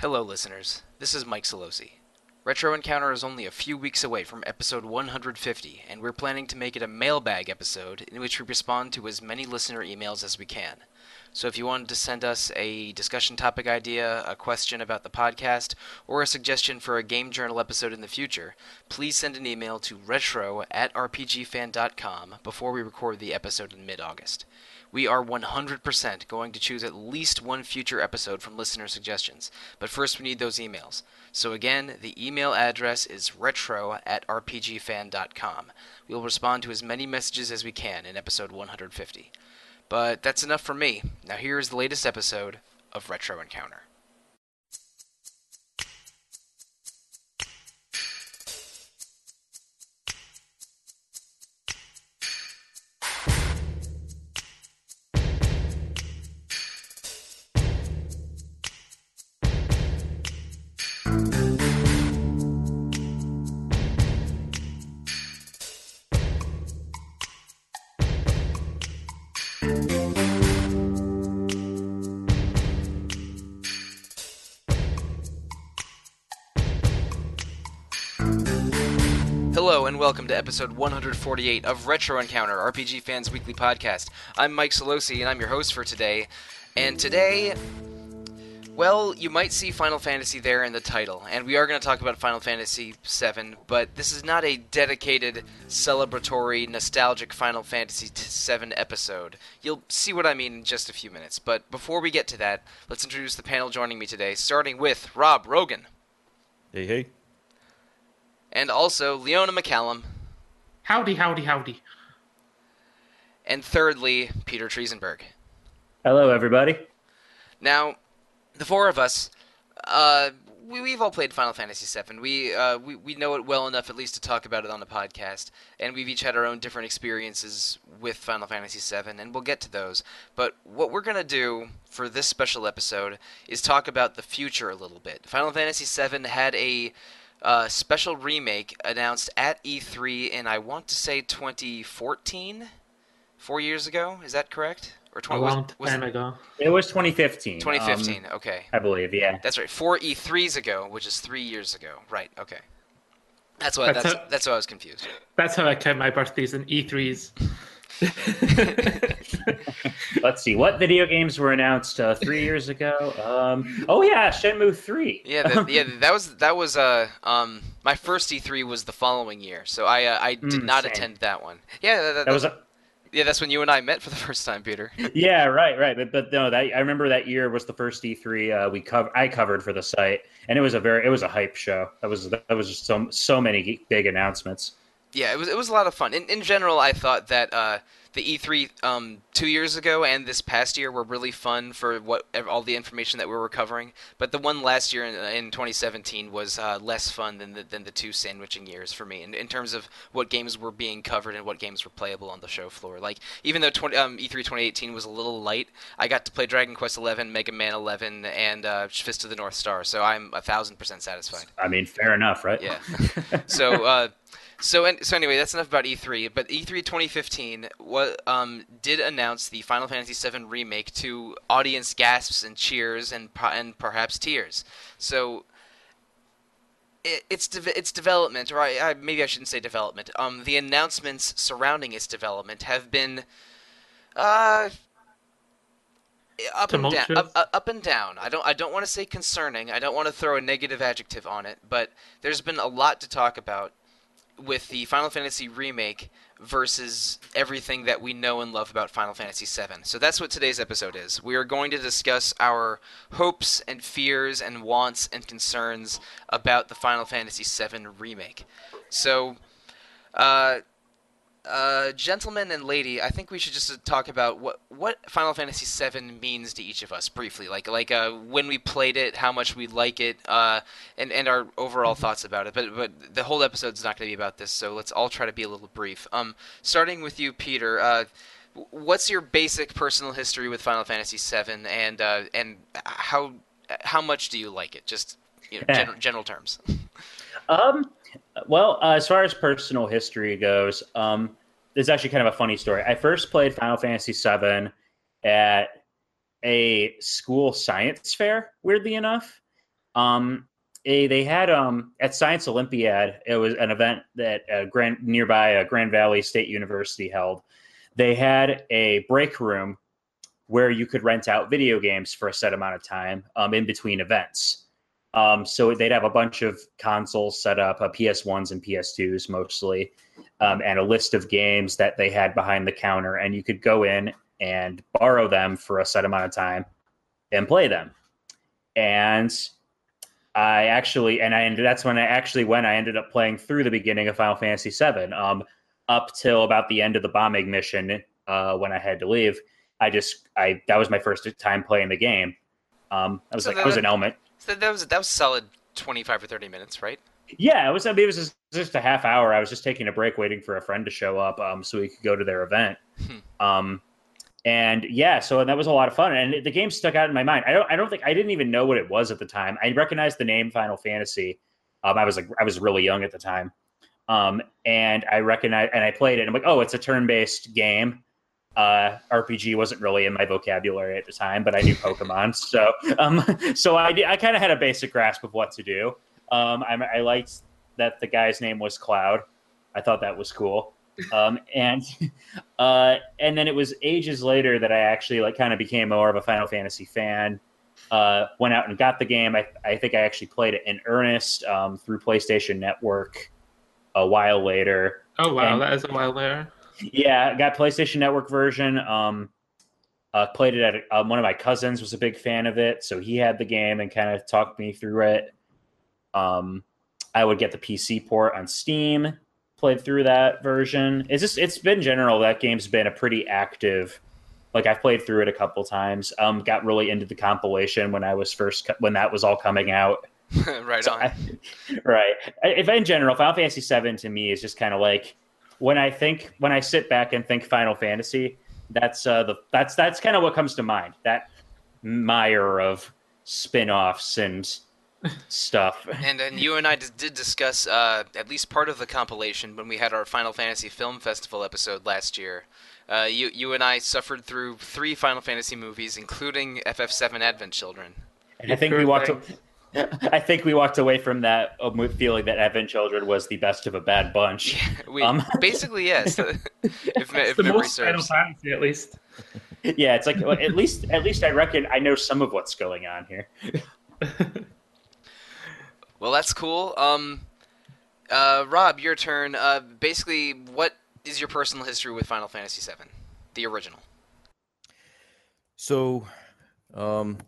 Hello, listeners. This is Mike Solosi. Retro Encounter is only a few weeks away from episode 150, and we're planning to make it a mailbag episode in which we respond to as many listener emails as we can. So if you wanted to send us a discussion topic idea, a question about the podcast, or a suggestion for a Game Journal episode in the future, please send an email to retro at rpgfan.com before we record the episode in mid August. We are 100% going to choose at least one future episode from listener suggestions, but first we need those emails. So again, the email address is retro at rpgfan.com. We will respond to as many messages as we can in episode 150. But that's enough for me. Now here is the latest episode of Retro Encounter. Welcome to episode 148 of Retro Encounter, RPG Fans Weekly Podcast. I'm Mike Solosi and I'm your host for today. And today, well, you might see Final Fantasy there in the title, and we are going to talk about Final Fantasy VII, but this is not a dedicated, celebratory, nostalgic Final Fantasy VII episode. You'll see what I mean in just a few minutes, but before we get to that, let's introduce the panel joining me today, starting with Rob Rogan. Hey, hey. And also Leona McCallum. Howdy, howdy, howdy. And thirdly, Peter Triesenberg. Hello, everybody. Now, the four of us, uh, we, we've all played Final Fantasy VII. We, uh, we we know it well enough, at least, to talk about it on the podcast. And we've each had our own different experiences with Final Fantasy VII, and we'll get to those. But what we're gonna do for this special episode is talk about the future a little bit. Final Fantasy VII had a uh, special remake announced at E3 in I want to say 2014, four years ago. Is that correct? Or A 20, long was, was time it ago. It was 2015. 2015? um, okay, I believe, yeah. that's right. Four E3s ago, which is three years ago. Right. Okay. That's why. That's That's a- that's why I was confused. That's how I count my birthdays in E E3s. Let's see. What video games were announced uh, three years ago? Um, oh, yeah, Shenmue 3. Yeah, that, yeah. That was that was uh um my first E3 was the following year, so I uh, I did Mm, not same. attend that one. Yeah, that, that, That was a, yeah. That's when you and I met for the first time, Peter. yeah, right, right. But, but no, that I remember that year was the first E3 uh, we cover I covered for the site, and it was a very it was a hype show. That was that was just so so many big announcements. Yeah, it was it was a lot of fun. In in general, I thought that uh, the E3 um, two years ago and this past year were really fun for what all the information that we were covering. But the one last year in, in 2017 was uh, less fun than the, than the two sandwiching years for me in, in terms of what games were being covered and what games were playable on the show floor. Like even though 20, um, E3 2018 was a little light, I got to play Dragon Quest 11, Mega Man 11, and uh, Fist of the North Star. So I'm a thousand percent satisfied. I mean, fair enough, right? Yeah. so uh, so and so anyway, that's enough about E3. But E E3 2015 was um, did announce the Final Fantasy VII remake to audience gasps and cheers and and perhaps tears. So. It, its de- its development, or I, I, maybe I shouldn't say development. Um, the announcements surrounding its development have been, uh, up and down. Up- up and down. I don't. I don't want to say concerning. I don't want to throw a negative adjective on it. But there's been a lot to talk about with the Final Fantasy remake versus everything that we know and love about Final Fantasy VII. So that's what today's episode is. We are going to discuss our hopes and fears and wants and concerns about the Final Fantasy VII remake. So, uh, uh, gentlemen and lady, I think we should just talk about what what Final Fantasy VII means to each of us briefly, like like uh, when we played it, how much we like it, uh, and and our overall thoughts about it. But but the whole episode's not going to be about this, so let's all try to be a little brief. Um, starting with you, Peter. Uh, what's your basic personal history with Final Fantasy VII, and uh, and how how much do you like it? Just you know, general, general terms. Um, well, uh, as far as personal history goes, um, this is actually kind of a funny story. I first played Final Fantasy VII at a school science fair. Weirdly enough, Um, eh, they had um at Science Olympiad. It was an event that uh, Grand nearby uh, Grand Valley State University held. They had a break room where you could rent out video games for a set amount of time um, in between events. Um, so they'd have a bunch of consoles set up, uh, PS1s and PS2s mostly, um, and a list of games that they had behind the counter, and you could go in and borrow them for a set amount of time and play them. And I actually, and I ended, that's when I actually when I ended up playing through the beginning of Final Fantasy VII, um, up till about the end of the bombing mission uh, when I had to leave. I just, I that was my first time playing the game. Um, I was So like, I was an element. That was that was solid 25 or 30 minutes, right? Yeah, it was. I mean, it was just, just a half hour. I was just taking a break, waiting for a friend to show up, um, so we could go to their event. Hmm. Um, and yeah, so that was a lot of fun, and the game stuck out in my mind. I don't, I don't think I didn't even know what it was at the time. I recognized the name Final Fantasy. Um, I was like, I was really young at the time, um, and I recognized, and I played it. And I'm like, oh, it's a turn-based game. Uh, RPG wasn't really in my vocabulary at the time, but I knew Pokemon, so um, so I I kind of had a basic grasp of what to do. Um, I, I liked that the guy's name was Cloud. I thought that was cool. Um, and uh, and then it was ages later that I actually like kind of became more of a Final Fantasy fan. Uh, went out and got the game. I, I think I actually played it in earnest um, through PlayStation Network a while later. Oh wow, And- that is a while there. Yeah, I got PlayStation Network version. Um, uh, played it at um, one of my cousins was a big fan of it, so he had the game and kind of talked me through it. Um, I would get the PC port on Steam, played through that version. It's just it's been general that game's been a pretty active. Like I've played through it a couple times. Um, got really into the compilation when I was first when that was all coming out. right So on. I- right. If in general, Final Fantasy VII to me is just kind of like when I think when I sit back and think Final Fantasy, that's uh, the that's that's kind of what comes to mind. That mire of spin-offs and stuff. And and you and I d- did discuss uh, at least part of the compilation when we had our Final Fantasy Film Festival episode last year. Uh, you you and I suffered through three Final Fantasy movies, including FF7 Advent Children. And I think we Sure walked. Thing. I think we walked away from that uh, feeling that Advent Children was the best of a bad bunch. we Um. basically yes, if, me- if the memory most Final serves. Fantasy, at least. yeah, it's like well, at least at least I reckon I know some of what's going on here. Well, that's cool. Um, uh, Rob, your turn. Uh, basically, what is your personal history with Final Fantasy VII, the original? So, um,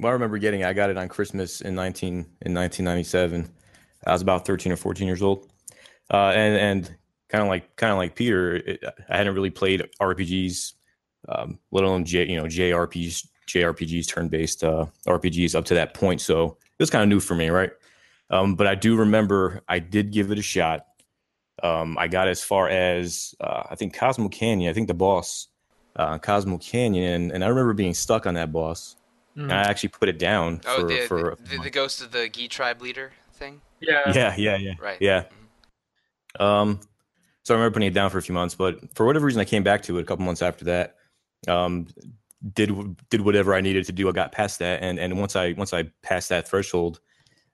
well, I remember getting. It. I got it on Christmas in nineteen in nineteen ninety seven. I was about thirteen or fourteen years old, uh, and and kind of like kind of like Peter, it, I hadn't really played RPGs, um, let alone J you know JRPGs, JRPGs, turn based uh, RPGs up to that point. So it was kind of new for me, right? Um, but I do remember I did give it a shot. Um, I got as far as uh, I think Cosmo Canyon. I think the boss uh, Cosmo Canyon, and I remember being stuck on that boss. Mm. I actually put it down Oh, for, the, for the, the, the ghost of the Gi tribe leader thing. yeah. yeah, yeah, yeah, Right. yeah. Um, so I remember putting it down for a few months, but for whatever reason, I came back to it a couple months after that. Um, did did whatever I needed to do. I got past that, and and once I once I passed that threshold,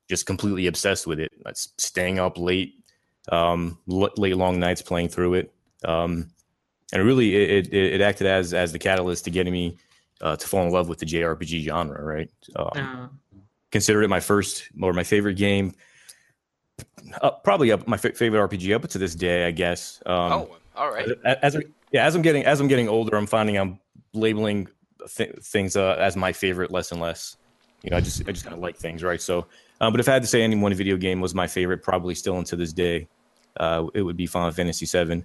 just completely obsessed with it. Like, staying up late, um, l- late long nights playing through it. Um, and really, it, it it acted as as the catalyst to getting me uh, to fall in love with the JRPG genre. Right. Um, Yeah. consider it my first or my favorite game. Uh, probably up my fa- favorite RPG up to this day, I guess. Um, oh, all right. a- as I, yeah, as I'm getting as I'm getting older, I'm finding I'm labeling th- things uh, as my favorite less and less. You know, I just I just kind of like things, right? So, um, but if I had to say any one video game was my favorite, probably still until this day, uh, it would be Final Fantasy VII.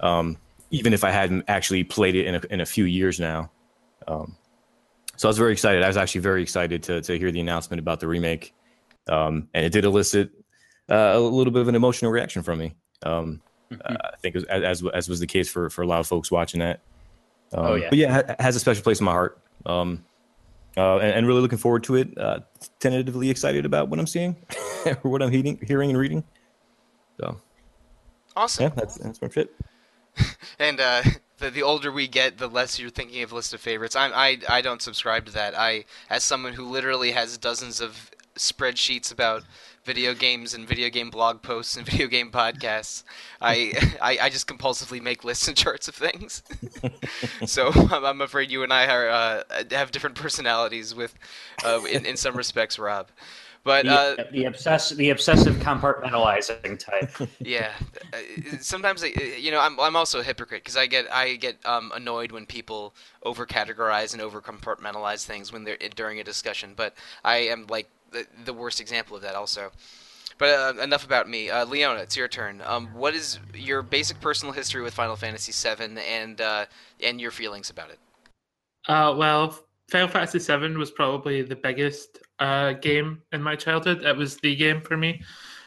Um, even if I hadn't actually played it in a, in a few years now. Um, so I was very excited. I was actually very excited to to hear the announcement about the remake, um, and it did elicit uh, a little bit of an emotional reaction from me. Um, uh, I think was, as as was the case for for a lot of folks watching that. Um, Oh, yeah. but yeah, it has a special place in my heart. Um, uh, and, and really looking forward to it. Uh, tentatively excited about what I'm seeing or what I'm hearing, hearing and reading. So Awesome. yeah, that's that's my fit. And uh, the the older we get, the less you're thinking of list of favorites. I'm I I don't subscribe to that. I as someone who literally has dozens of spreadsheets about video games and video game blog posts and video game podcasts. I I, I just compulsively make lists and charts of things. so I'm, afraid you and I are uh, have different personalities with, uh, in in some respects, Rob. But The, uh, the obsess the obsessive compartmentalizing type. yeah, uh, sometimes I, you know I'm I'm also a hypocrite because I get I get um, annoyed when people over categorize and over compartmentalize things when they're during a discussion. But I am like the, the worst example of that also. But uh, enough about me. Uh, Leona, it's your turn. Um, what is your basic personal history with Final Fantasy VII and uh, and your feelings about it? Uh, well, Final Fantasy VII was probably the biggest uh, game in my childhood. That was the game for me.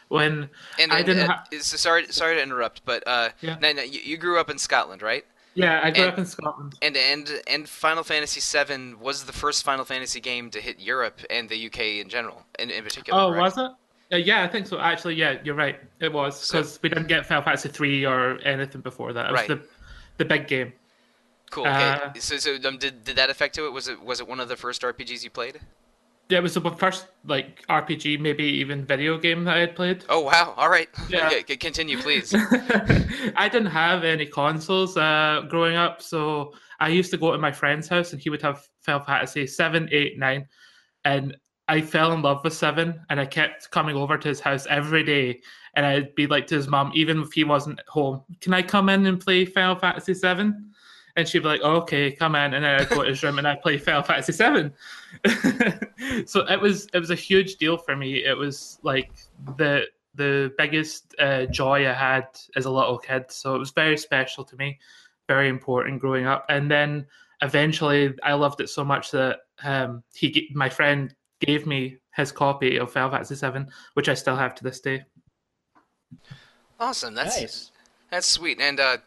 When And, I didn't uh, ha- sorry sorry to interrupt, but uh, Yeah. no, no, you, you grew up in Scotland, right? yeah, I grew And- up in Scotland. And and and Final Fantasy VII was the first Final Fantasy game to hit Europe and the UK in general, in, in particular. Oh, correct? was it? Uh, yeah, I think so. Actually, yeah, you're right. It was So- because we didn't get Final Fantasy three or anything before that. It was Right. the the big game. Cool. Okay. Uh, so so um, did did that affect to it? Was it was it one of the first RPGs you played? Yeah, it was the first like RPG, maybe even video game that I had played. Oh wow! All right. Yeah. Continue, please. I didn't have any consoles uh, growing up, so I used to go to my friend's house and he would have Final Fantasy seven, eight, nine, and I fell in love with seven, and I kept coming over to his house every day, and I'd be like to his mom, even if he wasn't home, "Can I come in and play Final Fantasy seven? And she'd be like, oh, "Okay, come in," and then I'd go to his room and I'd play Final Fantasy seven. so it was it was a huge deal for me. It was like the the biggest uh, joy I had as a little kid. So it was very special to me, very important growing up. And then eventually, I loved it so much that um, he, g- my friend, gave me his copy of Final Fantasy VII, which I still have to this day. Awesome. That's nice. that's sweet. And uh, th-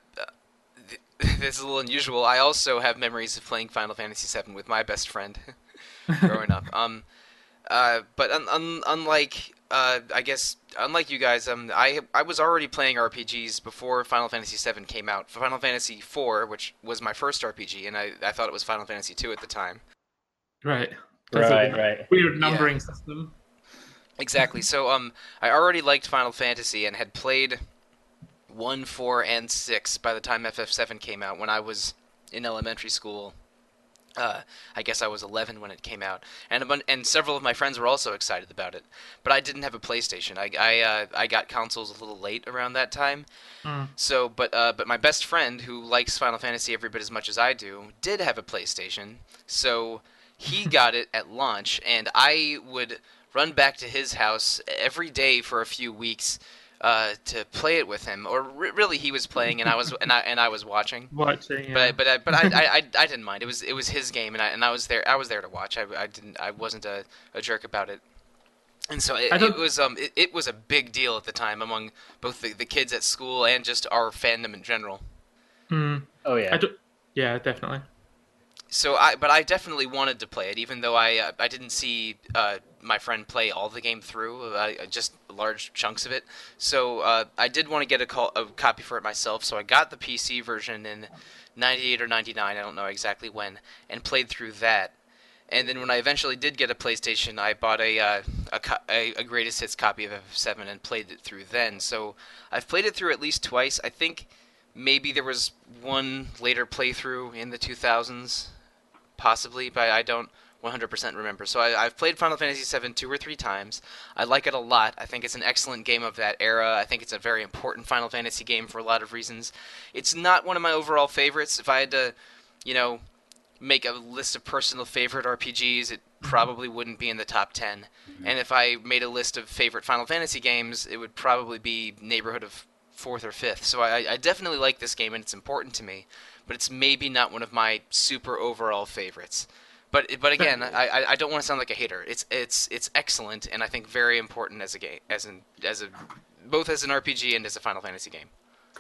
this is a little unusual. I also have memories of playing Final Fantasy VII with my best friend growing up. Um, uh, but un- un- unlike uh, I guess unlike you guys, um, I I was already playing RPGs before Final Fantasy VII came out. Final Fantasy IV, which was my first RPG, and I, I thought it was Final Fantasy II at the time. Right. That's a Right, right. Weird numbering system. Exactly. So um, I already liked Final Fantasy and had played one, four, and six by the time FF7 came out when I was in elementary school. Uh, I guess I was 11 when it came out, and a bun- and several of my friends were also excited about it. But I didn't have a PlayStation. I I, uh, I got consoles a little late around that time. Hmm. So, but uh, but my best friend who likes Final Fantasy every bit as much as I do did have a PlayStation. So he got it at launch, and I would run back to his house every day for a few weeks uh, to play it with him. Or re- really, he was playing, and I was and I and I was watching. Watching. Yeah. But but I, but I, I, I, I didn't mind. It was it was his game, and I and I was there. I was there to watch. I, I didn't. I wasn't a, a jerk about it. And so it, it was um it, it was a big deal at the time among both the, the kids at school and just our fandom in general. Hmm. Oh yeah. I yeah, definitely. So I but I definitely wanted to play it, even though I uh, I didn't see uh, my friend play all the game through, uh, just large chunks of it. So uh, I did want to get a, call, a copy for it myself. So I got the PC version in '98 or '99, I don't know exactly when, and played through that. And then when I eventually did get a PlayStation, I bought a uh, a, a, a greatest hits copy of F7 and played it through then. So I've played it through at least twice. I think maybe there was one later playthrough in the 2000s, possibly, but I don't 100% remember. So I, I've played Final Fantasy VII two or three times. I like it a lot. I think it's an excellent game of that era. I think it's a very important Final Fantasy game for a lot of reasons. It's not one of my overall favorites. If I had to, you know, make a list of personal favorite RPGs, it mm-hmm. probably wouldn't be in the top 10. Mm-hmm. And if I made a list of favorite Final Fantasy games, it would probably be neighborhood of fourth or fifth. So I, I definitely like this game and it's important to me, but it's maybe not one of my super overall favorites. But but again, I, I- I don't want to sound like a hater. It's it's it's excellent and I think very important as a game as an as a both as an RPG and as a Final Fantasy game.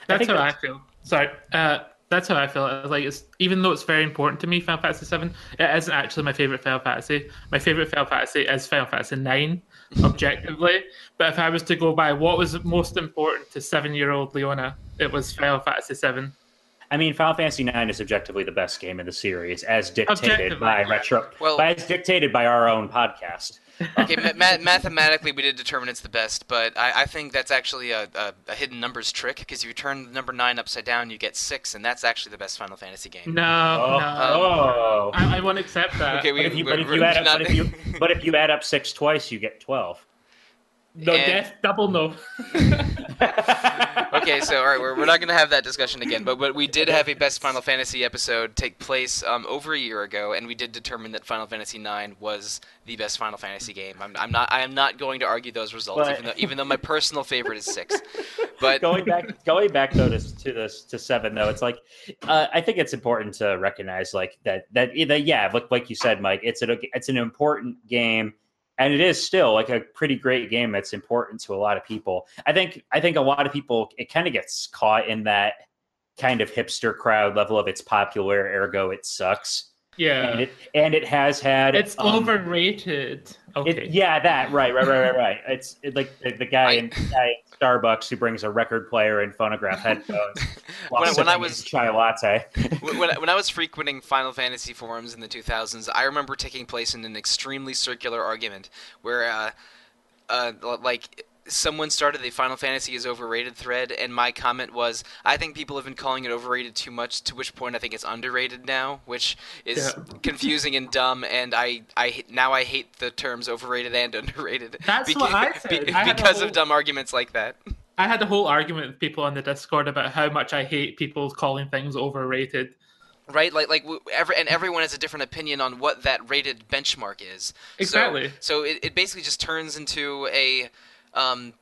That's think how I feel. Sorry. Uh, that's how I feel. Like it's even though it's very important to me, Final Fantasy Seven, it isn't actually my favorite Final Fantasy. My favorite Final Fantasy is Final Fantasy Nine, objectively. But if I was to go by what was most important to seven-year-old Leona, it was Final Fantasy Seven. I mean, Final Fantasy IX is objectively the best game in the series, as dictated by yeah. retro, Well- by, as dictated by our own podcast. Okay, ma- ma- mathematically, we did determine it's the best, but I, I think that's actually a, a, a hidden numbers trick because if you turn the number nine upside down, you get six, and that's actually the best Final Fantasy game. No, Oh, no. oh. I, I won't accept that. Okay, we, but if you, but if you add up, not- but if you, but if you add up six twice, you get twelve. No, and- death, double no. okay, so all right, we're, we're not going to have that discussion again, but but we did have a best Final Fantasy episode take place um, over a year ago, and we did determine that Final Fantasy IX was the best Final Fantasy game. I'm, I'm not I am not going to argue those results, But- even though even though my personal favorite is six. But going back, going back though to, to this to seven though, it's like uh, I think it's important to recognize like that that, that yeah, like like you said, Mike, it's a it's an important game. And it is still like a pretty great game that's important to a lot of people. I think I think a lot of people it kind of gets caught in that kind of hipster crowd level of it's popular, ergo it sucks. Yeah, And it and it has had it's um, overrated. Okay. It, yeah, that right, right, right, right, right. It's it, like the, the guy I- in the guy in Starbucks who brings a record player and phonograph headphones when, when I was chai latte. when, when I- was frequenting Final Fantasy forums in the 2000s, I remember taking place in an extremely circular argument where, uh, uh, like, someone started the Final Fantasy is overrated thread, and my comment was, I think people have been calling it overrated too much. To which point, I think it's underrated now, which is Yeah. confusing and dumb. And I, I now I hate the terms overrated and underrated. That's what I said. I because whole- of dumb arguments like that. I had a whole argument with people on the Discord about how much I hate people calling things overrated. right like like every and everyone has a different opinion on what that rated benchmark is So- Exactly. so, it, it basically just turns into a um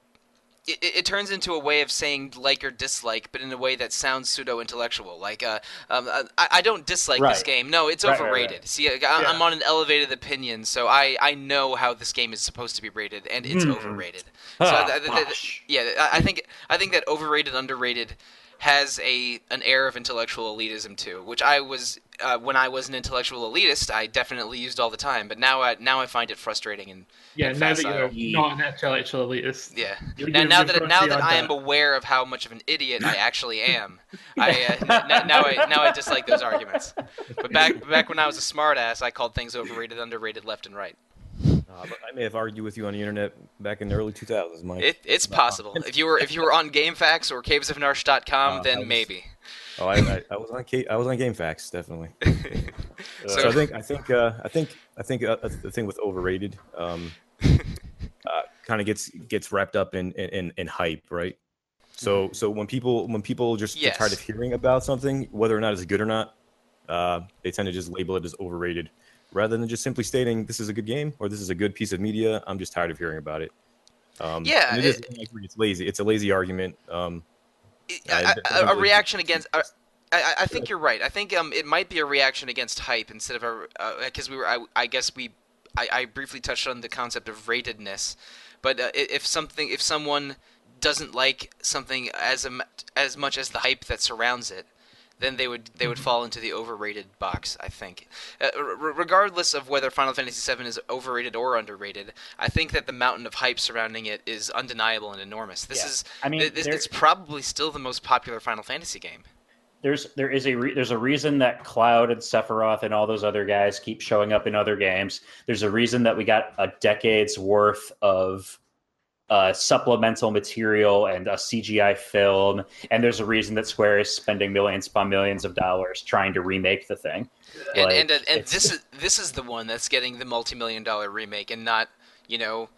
it, it turns into a way of saying like or dislike, but in a way that sounds pseudo intellectual. Like, uh, um, uh, I, I don't dislike this game. No, it's Right, right, overrated. right. See, I, Yeah. I'm on an elevated opinion, so I, I know how this game is supposed to be rated, and it's Hmm. overrated. Ah, so yeah, I think I think that overrated, underrated has a an air of intellectual elitism too, which I was uh, when I was an intellectual elitist, I definitely used all the time. But now I now I find it frustrating and Yeah, And now that you're not an intellectual elitist. yeah. Now, now that now that I am that. aware of how much of an idiot I actually am, I uh, n- n- now I now I dislike those arguments. But back back when I was a smartass, I called things overrated, underrated, left and right. Uh, I may have argued with you on the internet back in the early 2000s, Mike. It, it's possible. If you were if you were on GameFAQs or CavesofNarshe.com, Uh, then was- maybe. oh, I, I, I was on K, I was on GameFAQs definitely. So- So I think I think uh, I think I think uh, the thing with overrated um, uh, kind of gets gets wrapped up in, in in hype, right? So so when people when people just get tired of hearing about something, whether or not it's good or not, uh, they tend to just label it as overrated, rather than just simply stating this is a good game or this is a good piece of media. I'm just tired of hearing about it. Um, Yeah, it is, it- I it's lazy. It's a lazy argument. Um, a, I- a- a reaction against. I, I, I think you're right. I think um, it might be a reaction against hype instead of a because we were. I, I guess we. I, I briefly touched on the concept of ratedness, but uh, if something, if someone doesn't like something as am- as much as the hype that surrounds it, then they would they would fall into the overrated box. I think, uh, r- regardless of whether Final Fantasy VII is overrated or underrated, I think that the mountain of hype surrounding it is undeniable and enormous. This Yeah. is, I mean, th- this, there- it's probably still the most popular Final Fantasy game. there's there is a re- there's a reason that Cloud and Sephiroth and all those other guys keep showing up in other games. There's a reason that we got a decade's worth of uh, supplemental material and a CGI film, and there's a reason that Square is spending millions upon millions of dollars trying to remake the thing. and Like, and, uh, and this is this is the one that's getting the multi-million dollar remake and not you know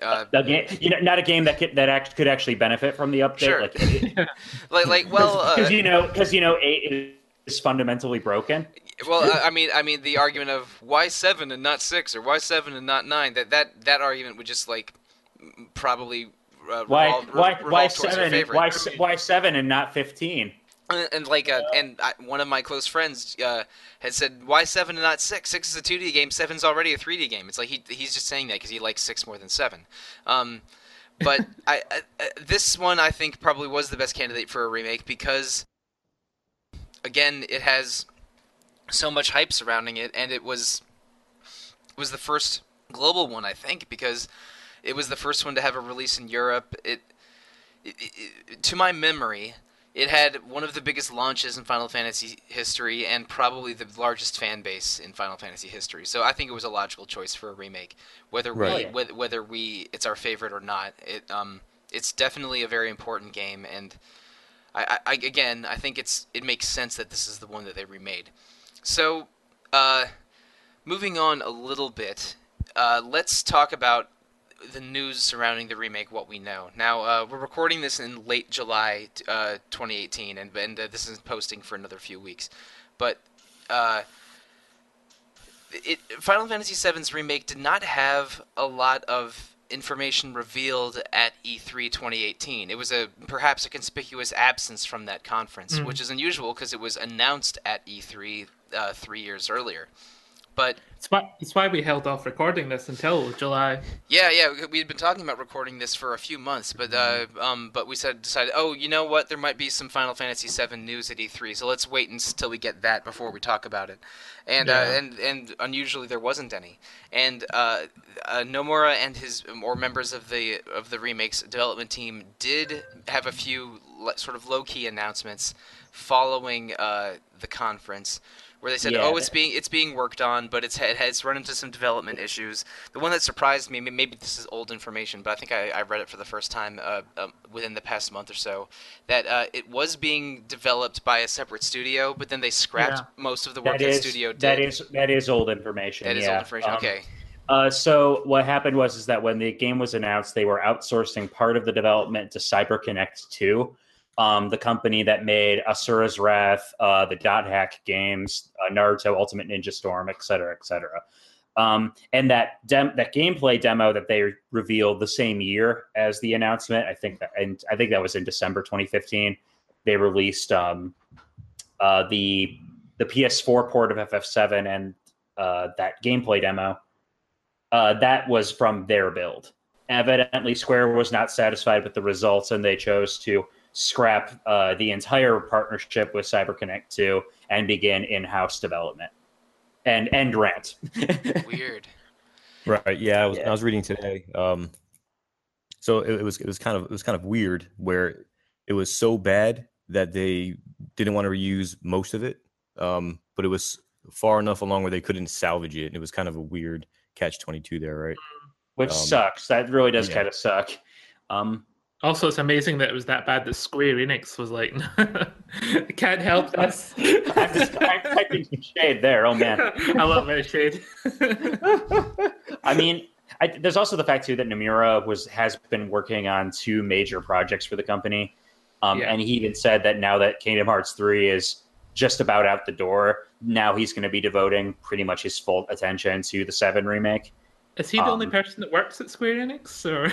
uh, a game, you know, not a game that could, that act, could actually benefit from the update. Sure. Like, because like like well uh, you know, because you know, eight is fundamentally broken. well I- I mean I mean the argument of why seven and not six or why seven and not nine that that that argument would just like probably uh, Why why why seven? Why why seven and not fifteen? And, and like, uh, and I, one of my close friends uh, had said, "Why seven and not six? Six is a two D game. Seven's already a three D game." It's like he he's just saying that because he likes six more than seven. Um, but I, I, I this one I think probably was the best candidate for a remake because, again, it has so much hype surrounding it, and it was was the first global one I think because it was the first one to have a release in Europe. It, it, it to my memory it had one of the biggest launches in Final Fantasy history and probably the largest fan base in Final Fantasy history. So I think it was a logical choice for a remake, whether Right. we whether, whether we it's our favorite or not. It um it's definitely a very important game, and I, I, I again I think it's it makes sense that this is the one that they remade. So, uh, moving on a little bit, uh, let's talk about the news surrounding the remake, what we know. Now, uh, we're recording this in late July uh, 2018, and, and uh, this is posting for another few weeks. But uh, it, Final Fantasy VII's remake did not have a lot of information revealed at E E3 2018. It was a perhaps a conspicuous absence from that conference, Mhm. which is unusual because it was announced at E3 uh, three years earlier. But It's why, it's why we held off recording this until July. yeah, yeah, we- had been talking about recording this for a few months, but uh, um, but we said decided, oh, you know what? There might be some Final Fantasy VII news at E3, so let's wait until we get that before we talk about it. And uh, and and unusually there wasn't any. And uh, uh, Nomura and his or members of the of the remakes development team did have a few sort of low key announcements following uh, the conference. Where they said, Yeah, "Oh, it's being it's being worked on, but it's it has run into some development issues." The one that surprised me, maybe this is old information, but I think I, I read it for the first time uh, um, within the past month or so, that uh, it was being developed by a separate studio, but then they scrapped Yeah. most of the work That that, is studio did. that is that is old information. That is old information. Um, okay. Uh, so what happened was is that when the game was announced, they were outsourcing part of the development to CyberConnect 2, um, the company that made Asura's Wrath, uh, the Dot Hack games, uh, Naruto Ultimate Ninja Storm, et cetera, et cetera. Um, and that dem- that gameplay demo that they revealed the same year as the announcement, I think, that, and I think that was in December 2015. They released um, uh, the the PS4 port of FF7 and uh, that gameplay demo uh, that was from their build. Evidently, Square was not satisfied with the results, and they chose to scrap uh, the entire partnership with CyberConnect 2 and begin in-house development and end rant. Weird. Right. Yeah. I was, Yeah. I was reading today. Um, so it, it was it was kind of it was kind of weird where it was so bad that they didn't want to reuse most of it, um, but it was far enough along where they couldn't salvage it. And it was kind of a weird catch twenty two there, right? which Um, sucks. That really does yeah. kind of suck. Um, Also, it's amazing that it was that bad that Square Enix was like, can't help us. I'm just I'm typing some shade there. Oh man. I love it, Shade. I mean, I, there's also the fact too that Nomura was has been working on two major projects for the company, um, Yeah. and he even said that now that Kingdom Hearts three is just about out the door, now he's going to be devoting pretty much his full attention to the seven remake. Is he the only Um, person that works at Square Enix? Or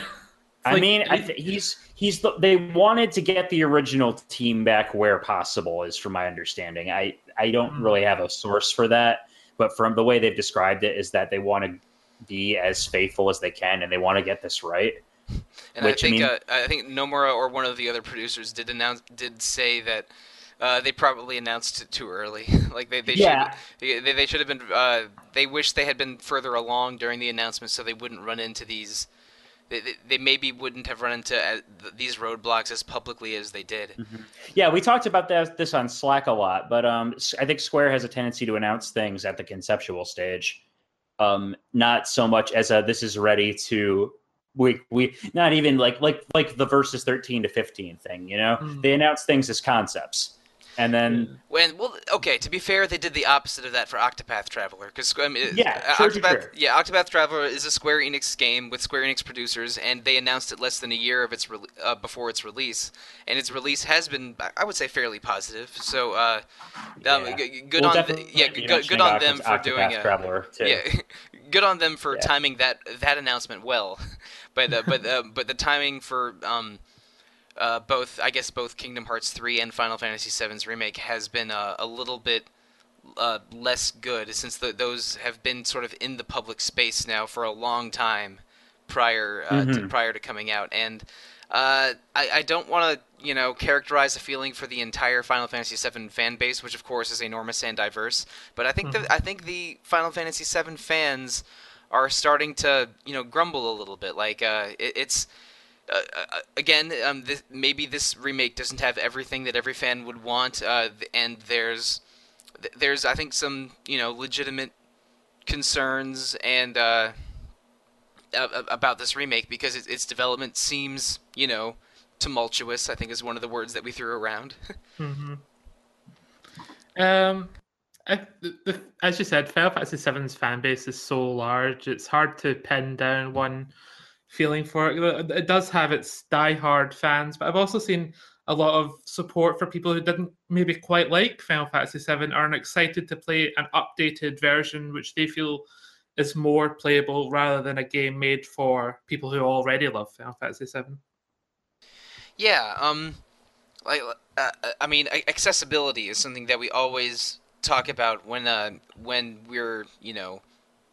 I Like, mean, I he's- th- he's he's the, they wanted to get the original team back where possible, is from my understanding. I I don't Hmm. really have a source for that, but from the way they've described it, is that they want to be as faithful as they can, and they want to get this right. And Which, I I think mean- uh, I think Nomura or one of the other producers did announce did say that uh, they probably announced it too early. like they, they Yeah. should they, they should have been uh, they wish they had been further along during the announcement so they wouldn't run into these they, they, they maybe wouldn't have run into uh, these roadblocks as publicly as they did. Yeah, we talked about that, this on Slack a lot, but um, s- I think Square has a tendency to announce things at the conceptual stage, um, not so much as a this is ready to we we not even like like like the versus thirteen to fifteen thing. You know, Mm. they announce things as concepts, and then When well, okay. To be fair, they did the opposite of that for Octopath Traveler because I mean, Yeah, uh, sure, sure, Octopath, sure. yeah, Octopath Traveler is a Square Enix game with Square Enix producers, and they announced it less than a year of its re- uh, before its release, and its release has been, I would say, fairly positive. So, uh, um, Yeah. g- g- good we'll on, th- yeah, g- good, good on them for doing Octopath a, Traveler too. yeah, good on them for Yeah. timing that that announcement well, but uh, but uh, but the timing for um, uh, both I guess both Kingdom Hearts three and Final Fantasy VII's remake has been uh, a little bit uh, less good since the, those have been sort of in the public space now for a long time prior uh, to, Mhm. prior to coming out and. Uh, I, I don't want to, you know, characterize a feeling for the entire Final Fantasy VII fan base, which of course is enormous and diverse. But I think that I think the Final Fantasy VII fans are starting to, you know, grumble a little bit. Like, uh, it, it's uh, uh, again, um, this, maybe this remake doesn't have everything that every fan would want, uh, and there's there's I think some you know legitimate concerns and uh, about this remake because its, its development seems you know tumultuous. I think is one of the words that we threw around. mm-hmm. Um, I, the, the, as you said, Final Fantasy VII's fan base is so large; it's hard to pin down one feeling for it. It does have its die-hard fans, but I've also seen a lot of support for people who didn't maybe quite like Final Fantasy VII are excited to play an updated version, which they feel is more playable rather than a game made for people who already love Final Fantasy VII. Yeah, um, like uh, I mean, accessibility is something that we always talk about when uh, when we're you know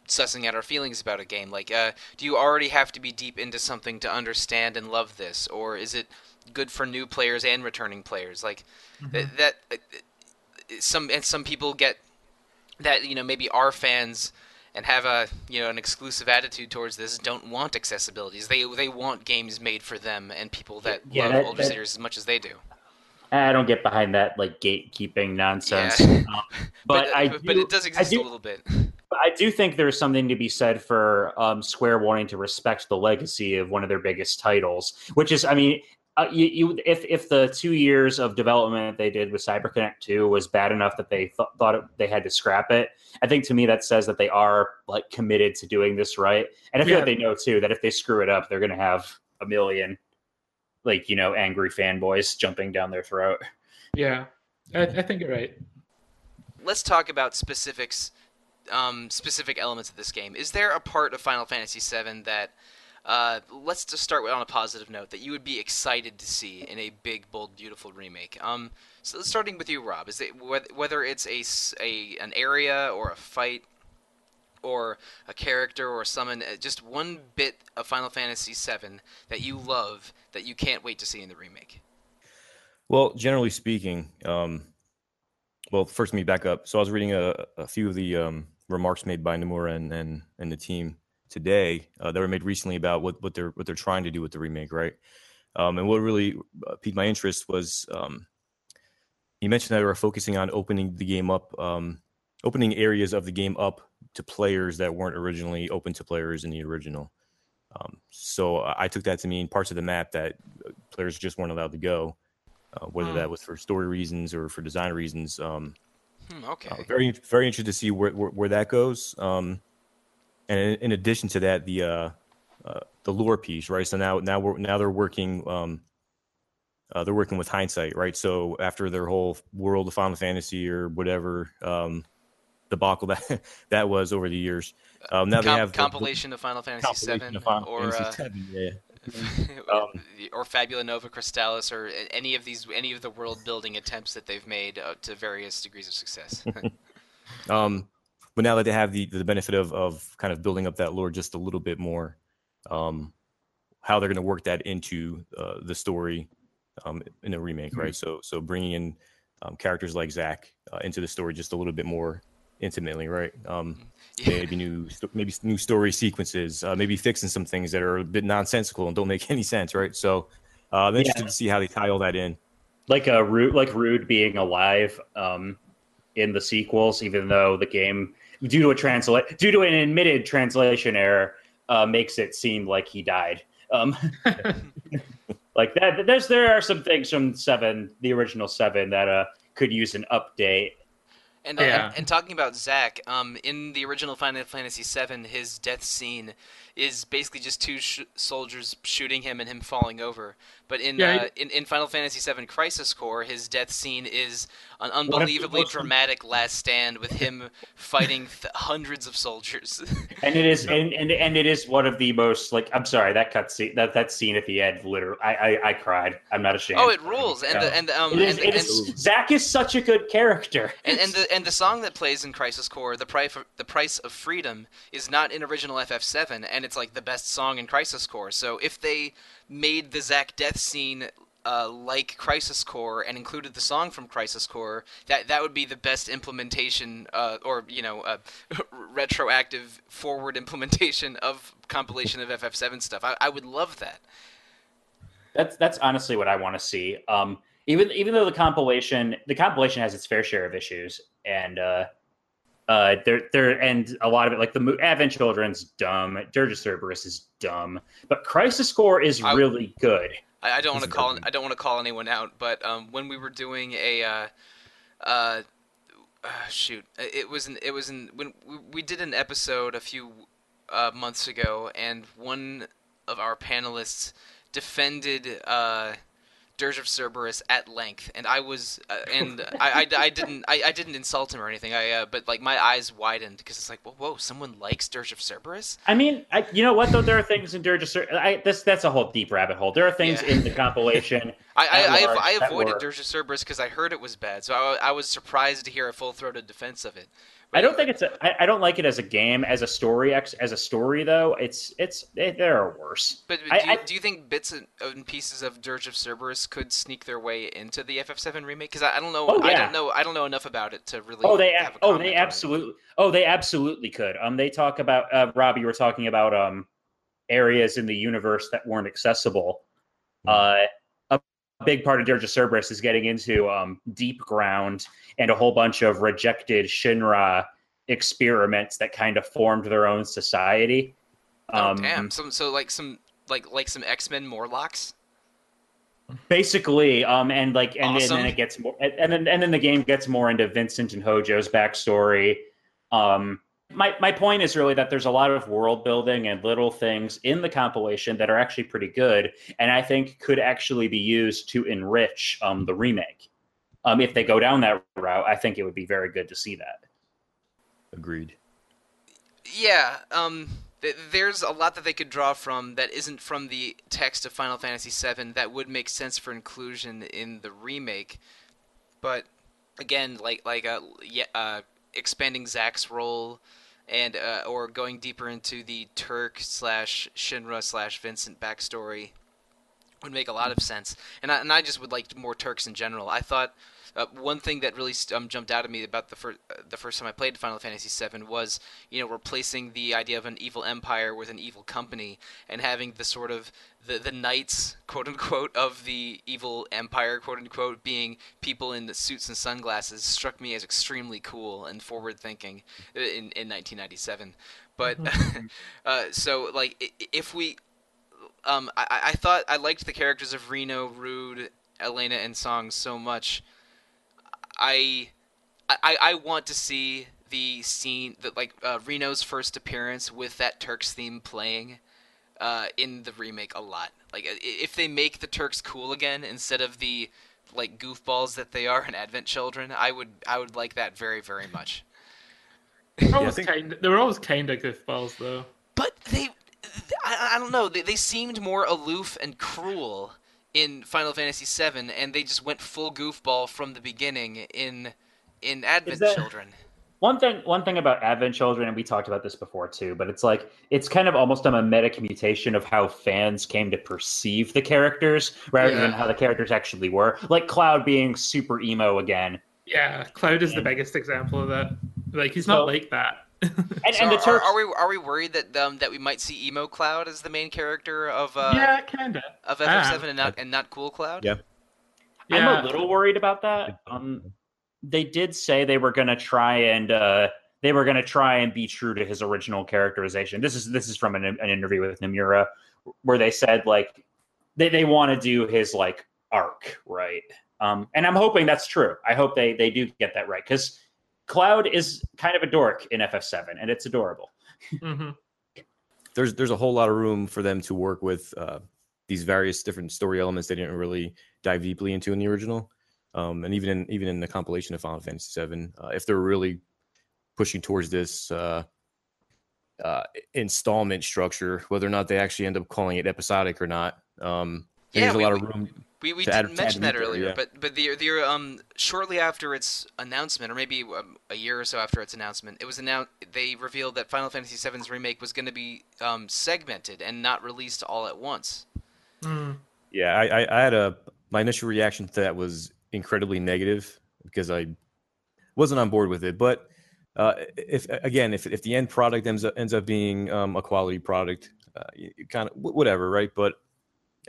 sussing out our feelings about a game. Like, uh, do you already have to be deep into something to understand and love this, or is it good for new players and returning players. Like mm-hmm. that, uh, some and some people get that you know maybe are fans and have a you know an exclusive attitude towards this don't want accessibilities. They they want games made for them and people that yeah, love that, older that, series as much as they do. I don't get behind that like gatekeeping nonsense. Yeah. Um, but, but, I do, but it does exist do, a little bit. I do think there's something to be said for um, Square wanting to respect the legacy of one of their biggest titles, which is, I mean, uh, you, you, if if the two years of development they did with CyberConnect 2 was bad enough that they th- thought it, they had to scrap it, I think to me that says that they are like committed to doing this right, and I feel yeah. like they know too that if they screw it up, they're going to have a million, like you know, angry fanboys jumping down their throat. Yeah, I, I think you're right. Let's talk about specifics, um, specific elements of this game. Is there a part of Final Fantasy VII that uh, let's just start with, on a positive note that you would be excited to see in a big, bold, beautiful remake. Um, so starting with you, Rob, is it whether it's a, a an area or a fight or a character or a summon, uh, just one bit of Final Fantasy VII that you love that you can't wait to see in the remake? Well, generally speaking, um, well, first let me back up. So I was reading a, a few of the um, remarks made by Nomura and, and, and the team today uh, that were made recently about what, what they're what they're trying to do with the remake, right? Um, and what really uh, piqued my interest was um, you mentioned that they were focusing on opening the game up, um, opening areas of the game up to players that weren't originally open to players in the original. Um, so I took that to mean parts of the map that uh, players just weren't allowed to go, uh, whether that was for story reasons or for design reasons. Hmm, okay. Uh, very very interested to see where where, where that goes. Um, and in, in, addition to that, the uh, uh, the lore piece, right? So now now we're now they're working um, uh, they're working with hindsight, right? So after their whole world of Final Fantasy or whatever um, debacle that that was over the years, um, now Com- they have compilation the, of Final Fantasy Seven or Fantasy uh, 7, yeah. um, or Fabula Nova Crystallis, or any of these, any of the world building attempts that they've made uh, to various degrees of success. um, but now that they have the the benefit of of kind of building up that lore just a little bit more, um, how they're going to work that into uh, the story um, in a remake, mm-hmm. right? So so bringing in um, characters like Zack uh, into the story just a little bit more intimately, right? Um, mm-hmm. yeah. Maybe new maybe new story sequences, uh, maybe fixing some things that are a bit nonsensical and don't make any sense, right? So uh, I'm interested yeah. to see how they tie all that in. Like a Rude, like Rude being alive um, in the sequels, even though the game due to a translate due to an admitted translation error uh, makes it seem like he died. Um, like that. There's there are some things from seven, the original seven, that uh, could use an update. And, uh, yeah. and, and talking about Zack, um, in the original Final Fantasy VII, his death scene is basically just two sh- soldiers shooting him and him falling over. But in yeah, uh, in, in Final Fantasy VII Crisis Core, his death scene is an unbelievably dramatic last stand with him fighting th- hundreds of soldiers. and it is and, and and it is one of the most like I'm sorry that cut scene that that scene at the end literally I I, I cried. I'm not ashamed. Oh, it rules. And the, and um it is, and, it is, and, Zack is such a good character. And, and the and the song that plays in Crisis Core, the price the price of freedom, is not in original FF7, and it's like the best song in Crisis Core. So if they made the Zack death scene uh, like Crisis Core and included the song from Crisis Core, that that would be the best implementation, uh, or you know, uh, retroactive forward implementation of compilation of FF7 stuff. I, I would love that. That's that's honestly what I want to see. Um, even even though the compilation the compilation has its fair share of issues, and uh, there there and a lot of it like the Advent Children's dumb, Dirge of Cerberus is dumb, but Crisis Core is I- really good. I, I don't want to call. I don't want to call anyone out, but um, when we were doing a uh, uh, uh, shoot, it was an it was in when we, we did an episode a few uh, months ago, and one of our panelists defended uh, Dirge of Cerberus at length, and I was uh, and I, I, I didn't I, I didn't insult him or anything. I uh, but like my eyes widened because it's like whoa, whoa someone likes Dirge of Cerberus. I mean, I, you know what though? There are things in Dirge of Cer- I This that's a whole deep rabbit hole. There are things Yeah. in the compilation. I I, I, large, I avoided Dirge of Cerberus because I heard it was bad, so I, I was surprised to hear a full throated defense of it. I don't think it's a. I, I don't like it as a game, as a story. Ex, as a story though, it's it's it, there are worse. But I- do, you, I- do you think bits and, and pieces of Dirge of Cerberus could sneak their way into the FF7 remake? Because I, I don't know. Oh, I don't know. I don't know enough about it to really. Oh, they have a oh they on it. absolutely oh they absolutely could. Um, they talk about uh, Rob. You were talking about um areas in the universe that weren't accessible. Uh, a big part of Dirge of Cerberus is getting into um Deepground and a whole bunch of rejected Shinra experiments that kind of formed their own society. Oh Um, damn! So so like some like like some X Men Morlocks. basically um and like and, and Awesome. then it gets more and, and then and then the game gets more into vincent and hojo's backstory um my my point is really that there's a lot of world building and little things in the compilation that are actually pretty good and i think could actually be used to enrich um the remake um if they go down that route i think it would be very good to see that Agreed. Yeah. Um. th- There's a lot that they could draw from that isn't from the text of Final Fantasy VII that would make sense for inclusion in the remake, but again, like like uh, yeah, uh expanding Zack's role and uh, or going deeper into the Turk slash Shinra slash Vincent backstory would make a lot of sense. And I, and I just would like more Turks in general. I thought uh, one thing that really um, jumped out at me about the first uh, the first time I played Final Fantasy VII was you know replacing the idea of an evil empire with an evil company and having the sort of the the knights quote unquote of the evil empire quote unquote being people in the suits and sunglasses struck me as extremely cool and forward thinking in in 1997. But uh, so like if we um, I, I- I thought I liked the characters of Reno, Rude, Elena, and Tseng so much. I, I, I want to see the scene that like uh, Reno's first appearance with that Turks theme playing uh, in the remake a lot. Like if they make the Turks cool again instead of the like goofballs that they are in Advent Children, I would I would like that very very much. They were I always think- kind. They were always kind of goofballs, though. But they, I, I don't know. They, they seemed more aloof and cruel in Final Fantasy VII, and they just went full goofball from the beginning in in Advent that- Children. One thing, one thing about Advent Children, and we talked about this before too, but it's like it's kind of almost a memetic mutation of how fans came to perceive the characters rather Yeah. than how the characters actually were. Like Cloud being super emo again, Yeah, Cloud is the biggest example of that. Like he's So- not like that. And, So and the are, Turks. are we are we worried that um, that we might see Emo Cloud as the main character of uh, yeah, kinda. of Ah. FF7 and not and not Cool Cloud? Yeah. Yeah. I'm a little worried about that. Um, they did say they were going to try and uh, they were going to try and be true to his original characterization. This is this is from an, an interview with Nomura where they said like they, they want to do his like arc right. Um, and I'm hoping that's true. I hope they they do get that right because Cloud is kind of a dork in FF7 and it's adorable. hmm there's there's a whole lot of room for them to work with uh, these various different story elements they didn't really dive deeply into in the original, um, and even in even in the compilation of Final Fantasy VII, uh, if they're really pushing towards this uh, uh, installment structure, whether or not they actually end up calling it episodic or not, um, Yeah, there's a we- lot of we- room. We, we did add- to add mention that earlier, yeah. but but the the um shortly after its announcement, or maybe um, a year or so after its announcement, it was announced they revealed that Final Fantasy VII's remake was going to be um, segmented and not released all at once. Mm. Yeah, I, I, I had a my initial reaction to that was incredibly negative because I wasn't on board with it. But uh, if again, if if the end product ends up ends up being um, a quality product, uh, you, you kind of whatever, right? But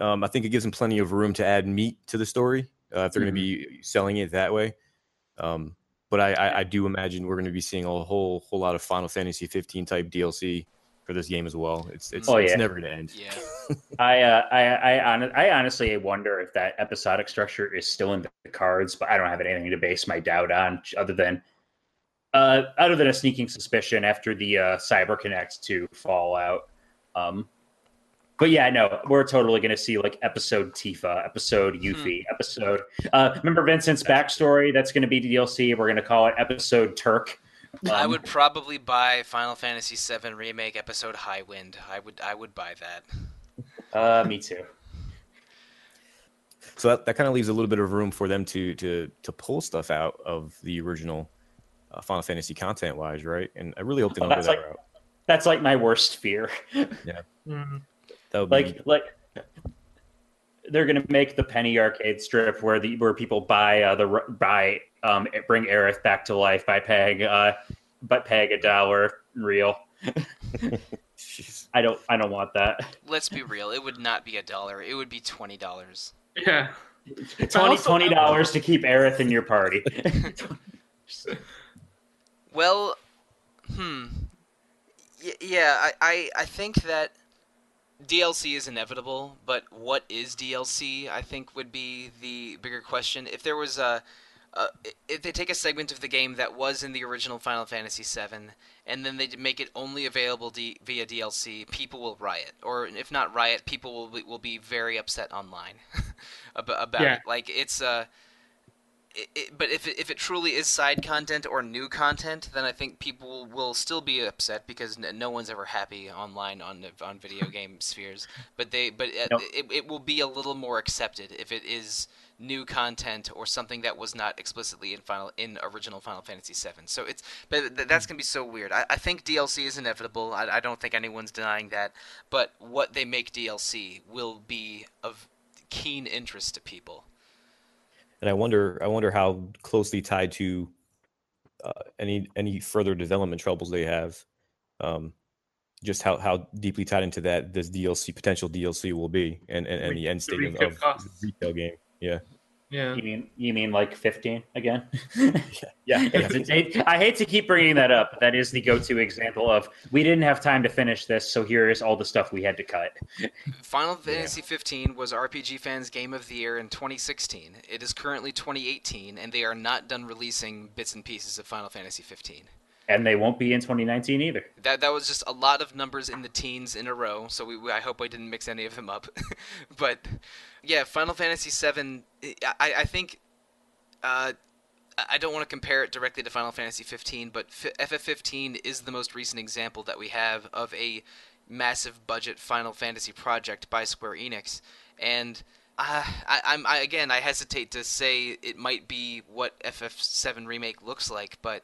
Um, I think it gives them plenty of room to add meat to the story uh, if they're going to be selling it that way. Um, but I, I, I do imagine we're going to be seeing a whole whole lot of Final Fantasy 15 type DLC for this game as well. It's it's, Oh, it's yeah. never going to end. Yeah. I uh, I I, hon- I honestly wonder if that episodic structure is still in the cards, but I don't have anything to base my doubt on other than uh, other than a sneaking suspicion after the uh, CyberConnect2 Fallout. Um, but yeah, no, we're totally going to see like episode Tifa, episode Yuffie, episode. Uh, remember Vincent's backstory? That's going to be DLC. We're going to call it episode Turk. I Um, would probably buy Final Fantasy VII Remake Episode Highwind. I would I would buy that. Uh, me too. So that, that kind of leaves a little bit of room for them to to to pull stuff out of the original uh, Final Fantasy content wise, right? And I really hope they Well, don't go that like- route. That's like my worst fear. Mm. That would be like like they're gonna make the penny arcade strip where the where people buy uh, the buy um bring Aerith back to life by paying uh but paying a dollar real. I don't I don't want that. Let's be real. It would not be a dollar. It would be twenty dollars. Yeah. Twenty twenty dollars to keep Aerith in your party. Well, hmm. Y- yeah, I, I, I think that DLC is inevitable, but what is DLC? I think would be the bigger question. If there was a, uh, if they take a segment of the game that was in the original Final Fantasy VII, and then they make it only available D- via DLC, people will riot, or if not riot, people will be, will be very upset online about, Yeah. it. Like it's uh, it, it, but if it, if it truly is side content or new content, then I think people will still be upset because n- no one's ever happy online on on video game spheres. But they but it, Nope. it, it will be a little more accepted if it is new content or something that was not explicitly in final in original Final Fantasy VII. So it's but th- that's mm. gonna be so weird. I, I think DLC is inevitable. I, I don't think anyone's denying that. But what they make DLC will be of keen interest to people. And I wonder I wonder how closely tied to uh, any any further development troubles they have. Um, just how, how deeply tied into that this DLC potential DLC will be and, and, and the end state of, of the retail game. Yeah. Yeah. You mean you mean like fifteen again? Yeah. It's- it- I hate to keep bringing that up. but That is the go-to example of we didn't have time to finish this, so here is all the stuff we had to cut. Final Fantasy 15 was RPG Fans Game of the Year in 2016. It is currently 2018, and they are not done releasing bits and pieces of Final Fantasy 15. And they won't be in 2019 either. That that was just a lot of numbers in the teens in a row. So we, we- I hope I didn't mix any of them up. but yeah, Final Fantasy 7. I I think. Uh, I I don't want to compare it directly to Final Fantasy 15, but FF15 is the most recent example that we have of a massive budget Final Fantasy project by Square Enix, and uh, I, I'm I, again I hesitate to say it might be what FF7 remake looks like, but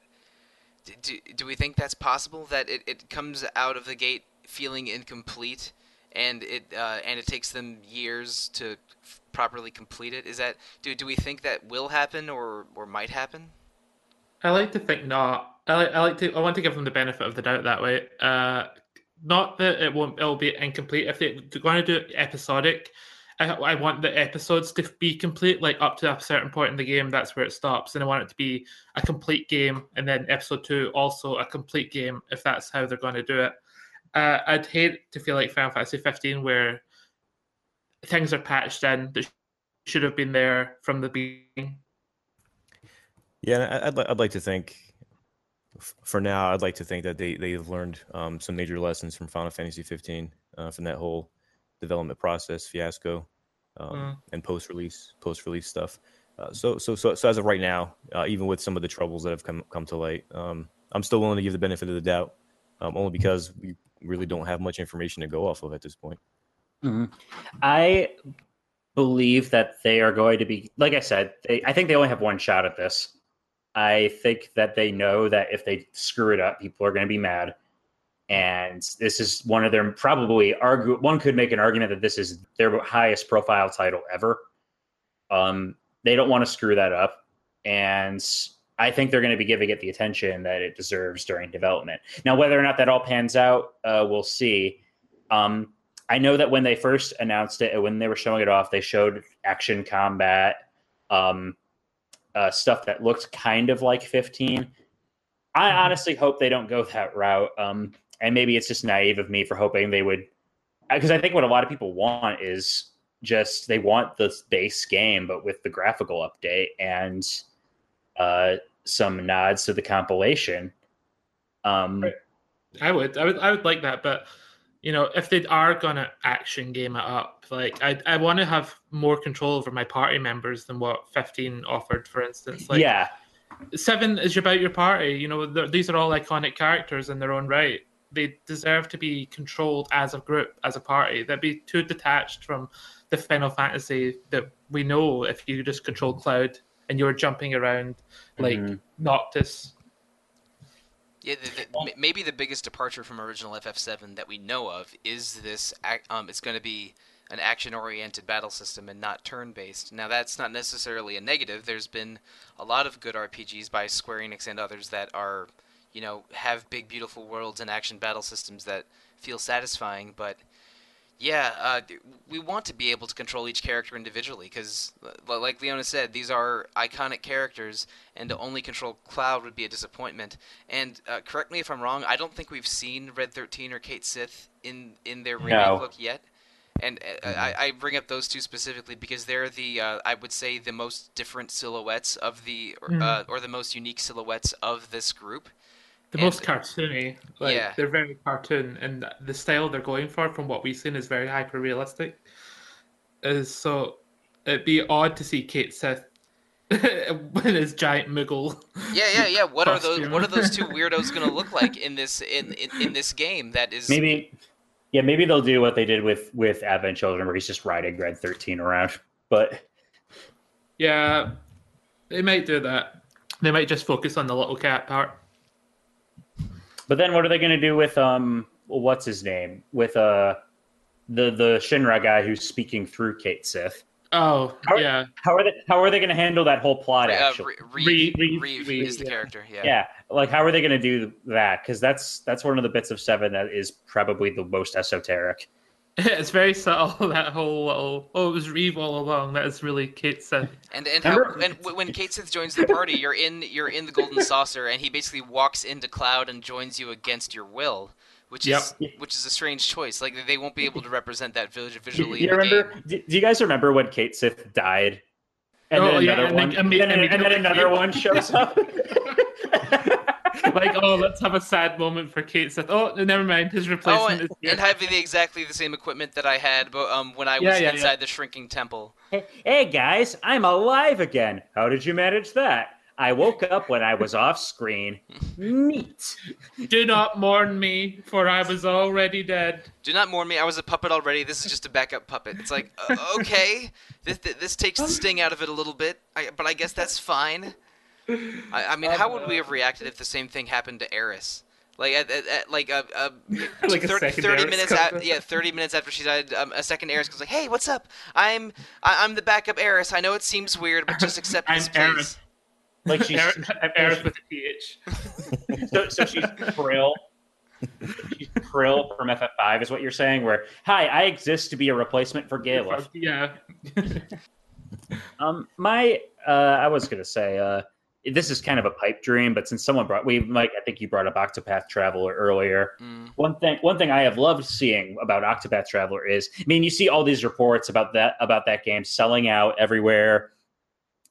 do, do we think that's possible that it, it comes out of the gate feeling incomplete and it uh, and it takes them years to properly complete it is that do, do we think that will happen or or might happen I like to think not. I like, I like to. I want to give them the benefit of the doubt that way. Uh, not that it won't. It'll be incomplete if they're going to do it episodic. I, I want the episodes to be complete, like up to a certain point in the game. That's where it stops, and I want it to be a complete game, and then episode two also a complete game. If that's how they're going to do it, uh, I'd hate to feel like Final Fantasy 15, where things are patched in that should have been there from the beginning. Yeah, I'd, I'd like to think, for now, I'd like to think that they, they've learned um, some major lessons from Final Fantasy 15, uh, from that whole development process fiasco um, Mm. and post release, post release stuff. Uh, so, so, so, so as of right now, uh, even with some of the troubles that have come come to light, um, I'm still willing to give the benefit of the doubt, um, only because we really don't have much information to go off of at this point. I believe that they are going to be, like I said, they, I think they only have one shot at this. I think that they know that if they screw it up, people are going to be mad. And this is one of their probably argue. One could make an argument that this is their highest profile title ever. Um, they don't want to screw that up, and I think they're going to be giving it the attention that it deserves during development. Now, whether or not that all pans out, uh, we'll see. Um, I know that when they first announced it and when they were showing it off, they showed action combat, um, uh, stuff that looked kind of like 15. I Mhm. honestly hope they don't go that route. Um, and maybe it's just naive of me for hoping they would, because I think what a lot of people want is just they want the base game, but with the graphical update and uh, some nods to the compilation. Um, Right. I would, I would, I would like that, but you know, if they are gonna action game it up, like I, I want to have more control over my party members than what 15 offered, for instance. Like, yeah, seven is about your party. You know, these are all iconic characters in their own right. They deserve to be controlled as a group, as a party. That'd be too detached from the Final Fantasy that we know. If you just control Cloud and you're jumping around like Mhm. Noctis, Yeah, the, the, maybe the biggest departure from original FF7 that we know of is this. Um, it's going to be an action-oriented battle system and not turn-based. Now, that's not necessarily a negative. There's been a lot of good RPGs by Square Enix and others that are, you know, have big, beautiful worlds and action battle systems that feel satisfying. But yeah, uh, we want to be able to control each character individually because, like Leona said, these are iconic characters, and to only control Cloud would be a disappointment. And uh, correct me if I'm wrong, I don't think we've seen Red 13 or Cait Sith in in their remake No. look yet. And uh, I, I bring up those two specifically because they're the uh, I would say the most different silhouettes of the or, Mhm. uh, or the most unique silhouettes of this group. The And- most cartoony. Like Yeah. they're very cartoon, and the style they're going for, from what we've seen, is very hyper realistic. Is uh, so it'd be odd to see Cait Sith with his giant Moogle. Yeah, yeah, yeah. What are those? What are those two weirdos going to look like in this in, in in this game? That is maybe, yeah, maybe they'll do what they did with with Advent Children, where he's just riding Red Thirteen around. But Yeah, they might do that. They might just focus on the little cat part. But then what are they going to do with um what's his name with uh the the Shinra guy who's speaking through Cait Sith? Oh, How- yeah. How are they how are they going to handle that whole plot? uh, Actually, Reeve, Reeve- Reeve, Reeve- is the yeah. character. Yeah. yeah, like how are they going to do that? Because that's that's one of the bits of Seven that is probably the most esoteric. It's very subtle, that whole little. Oh, it was Reeve all along. That is really Cait Sith. And and how and when Cait Sith joins the party, you're in you're in the Golden Saucer, and he basically walks into Cloud and joins you against your will, which is which is a strange choice. Like they won't be able to represent that vis- Do visually. you in the remember? game. Do, do you guys remember when Cait Sith died? And Oh, then yeah, another and one, then and, imme- then, and then another one shows up. like, oh, let's have a sad moment for Cait Sith. Oh, never mind. His Oh, replacement and, is here. and have the, exactly the same equipment that I had, but um, when I was Yeah, yeah, inside yeah. the shrinking temple. hey guys, I'm alive again. How did you manage that? I woke up when I was off screen. Neat. Do not mourn me, for I was already dead. Do not mourn me. I was a puppet already. This is just a backup puppet. It's like, uh, okay, this, this takes the sting out of it a little bit, I, but I guess that's fine. I, I mean, how would we have reacted if the same thing happened to Eris? Like, at, at, at, like a, a Like a 30 minutes, comes at, yeah, thirty minutes after she died, um, a second Eris goes like, "Hey, what's up? I'm I, I'm the backup Eris. I know it seems weird, but just accept I'm this, please." Eris. Like she's Eris, Eris with a PH. so, so she's Krile. She's Krile from FF5 is what you're saying. Where hi, I exist to be a replacement for Galuf. Yeah. Um, my uh, I was gonna say uh, this is kind of a pipe dream, but since someone brought we Mike, I think you brought up Octopath Traveler earlier. Mm. One thing, one thing I have loved seeing about Octopath Traveler is, I mean, you see all these reports about that about that game selling out everywhere,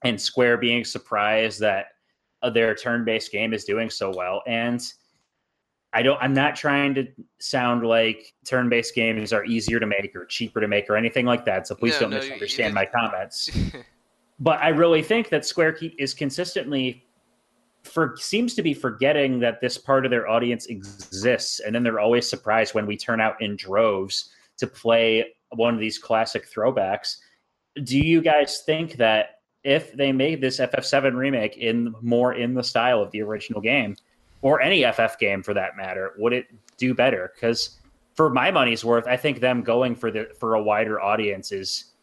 and Square being surprised that uh, their turn-based game is doing so well. And I don't, I'm not trying to sound like turn-based games are easier to make or cheaper to make or anything like that. So please No, don't no, misunderstand my comments but I really think that Square keep, is consistently for seems to be forgetting that this part of their audience exists, and then they're always surprised when we turn out in droves to play one of these classic throwbacks. Do you guys think that if they made this FF7 remake in more in the style of the original game, or any FF game for that matter, would it do better? Because for my money's worth, I think them going for the for a wider audience is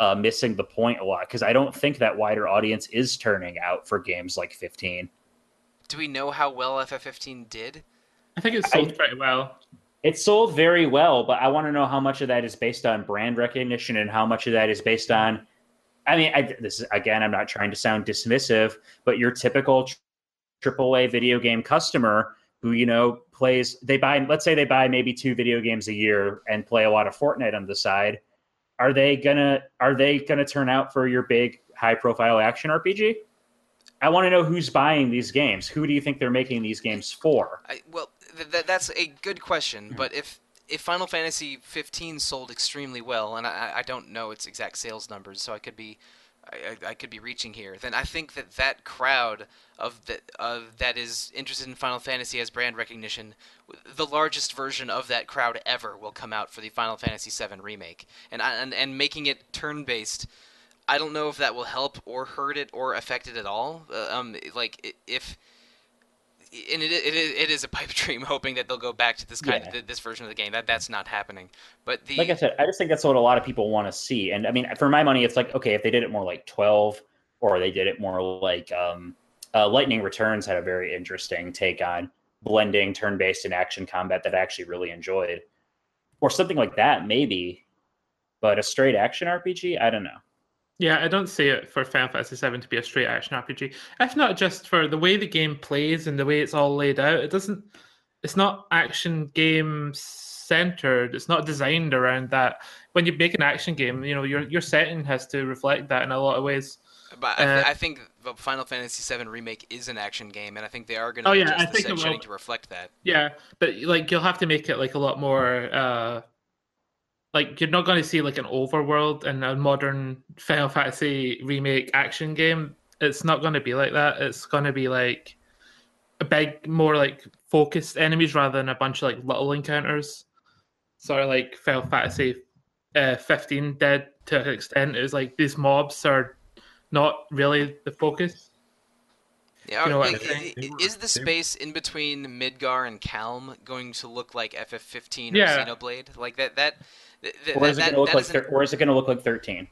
uh, missing the point a lot because I don't think that wider audience is turning out for games like 15. Do we know how well FF15 did? I think it sold pretty well. It sold very well, but I want to know how much of that is based on brand recognition and how much of that is based on. I mean, I, this is again, I'm not trying to sound dismissive, but your typical AAA video game customer who you know plays, they buy, let's say they buy maybe two video games a year and play a lot of Fortnite on the side. Are they gonna Are they gonna turn out for your big high profile action RPG? I want to know who's buying these games. Who do you think they're making these games for? I, well, th- th- that's a good question. Hmm. But if if Final Fantasy 15 sold extremely well, and I, I don't know its exact sales numbers, so I could be I, I could be reaching here, then I think that that crowd of that of that is interested in Final Fantasy as brand recognition, the largest version of that crowd ever will come out for the Final Fantasy VII remake, and and and making it turn based. I don't know if that will help or hurt it or affect it at all. Uh, um, like if and it, it, it is a pipe dream hoping that they'll go back to this kind Yeah. of this version of the game. That that's not happening. But the like I said, I just think that's what a lot of people want to see. And I mean, for my money, it's like okay, if they did it more like twelve, or they did it more like um, uh, Lightning Returns had a very interesting take on blending turn-based and action combat that I actually really enjoyed, or something like that, maybe. But a straight action RPG, I don't know. Yeah, I don't see it for Final Fantasy VII to be a straight action RPG. If not just for the way the game plays and the way it's all laid out, it doesn't. It's not action game centered. It's not designed around that. When you make an action game, you know your your setting has to reflect that in a lot of ways. But I, th- Uh, I think the Final Fantasy VII remake is an action game, and I think they are going to Oh, yeah, adjust I the think it set will. to reflect that. Yeah, but like you'll have to make it like a lot more. uh like you're not going to see like an overworld in a modern Final Fantasy remake action game. It's not going to be like that. It's going to be like a big, more like focused enemies rather than a bunch of like little encounters. Sort of like Final Fantasy uh, 15 did to an extent. It was like these mobs are not really the focus. Yeah, You know what like, I'm i- saying? i- They were- is the they- space in between Midgar and Kalm going to look like FF15 or Yeah. Xenoblade? Like that that th- th- Or is it going to look like? is an- thir- or is it going to look like thirteen?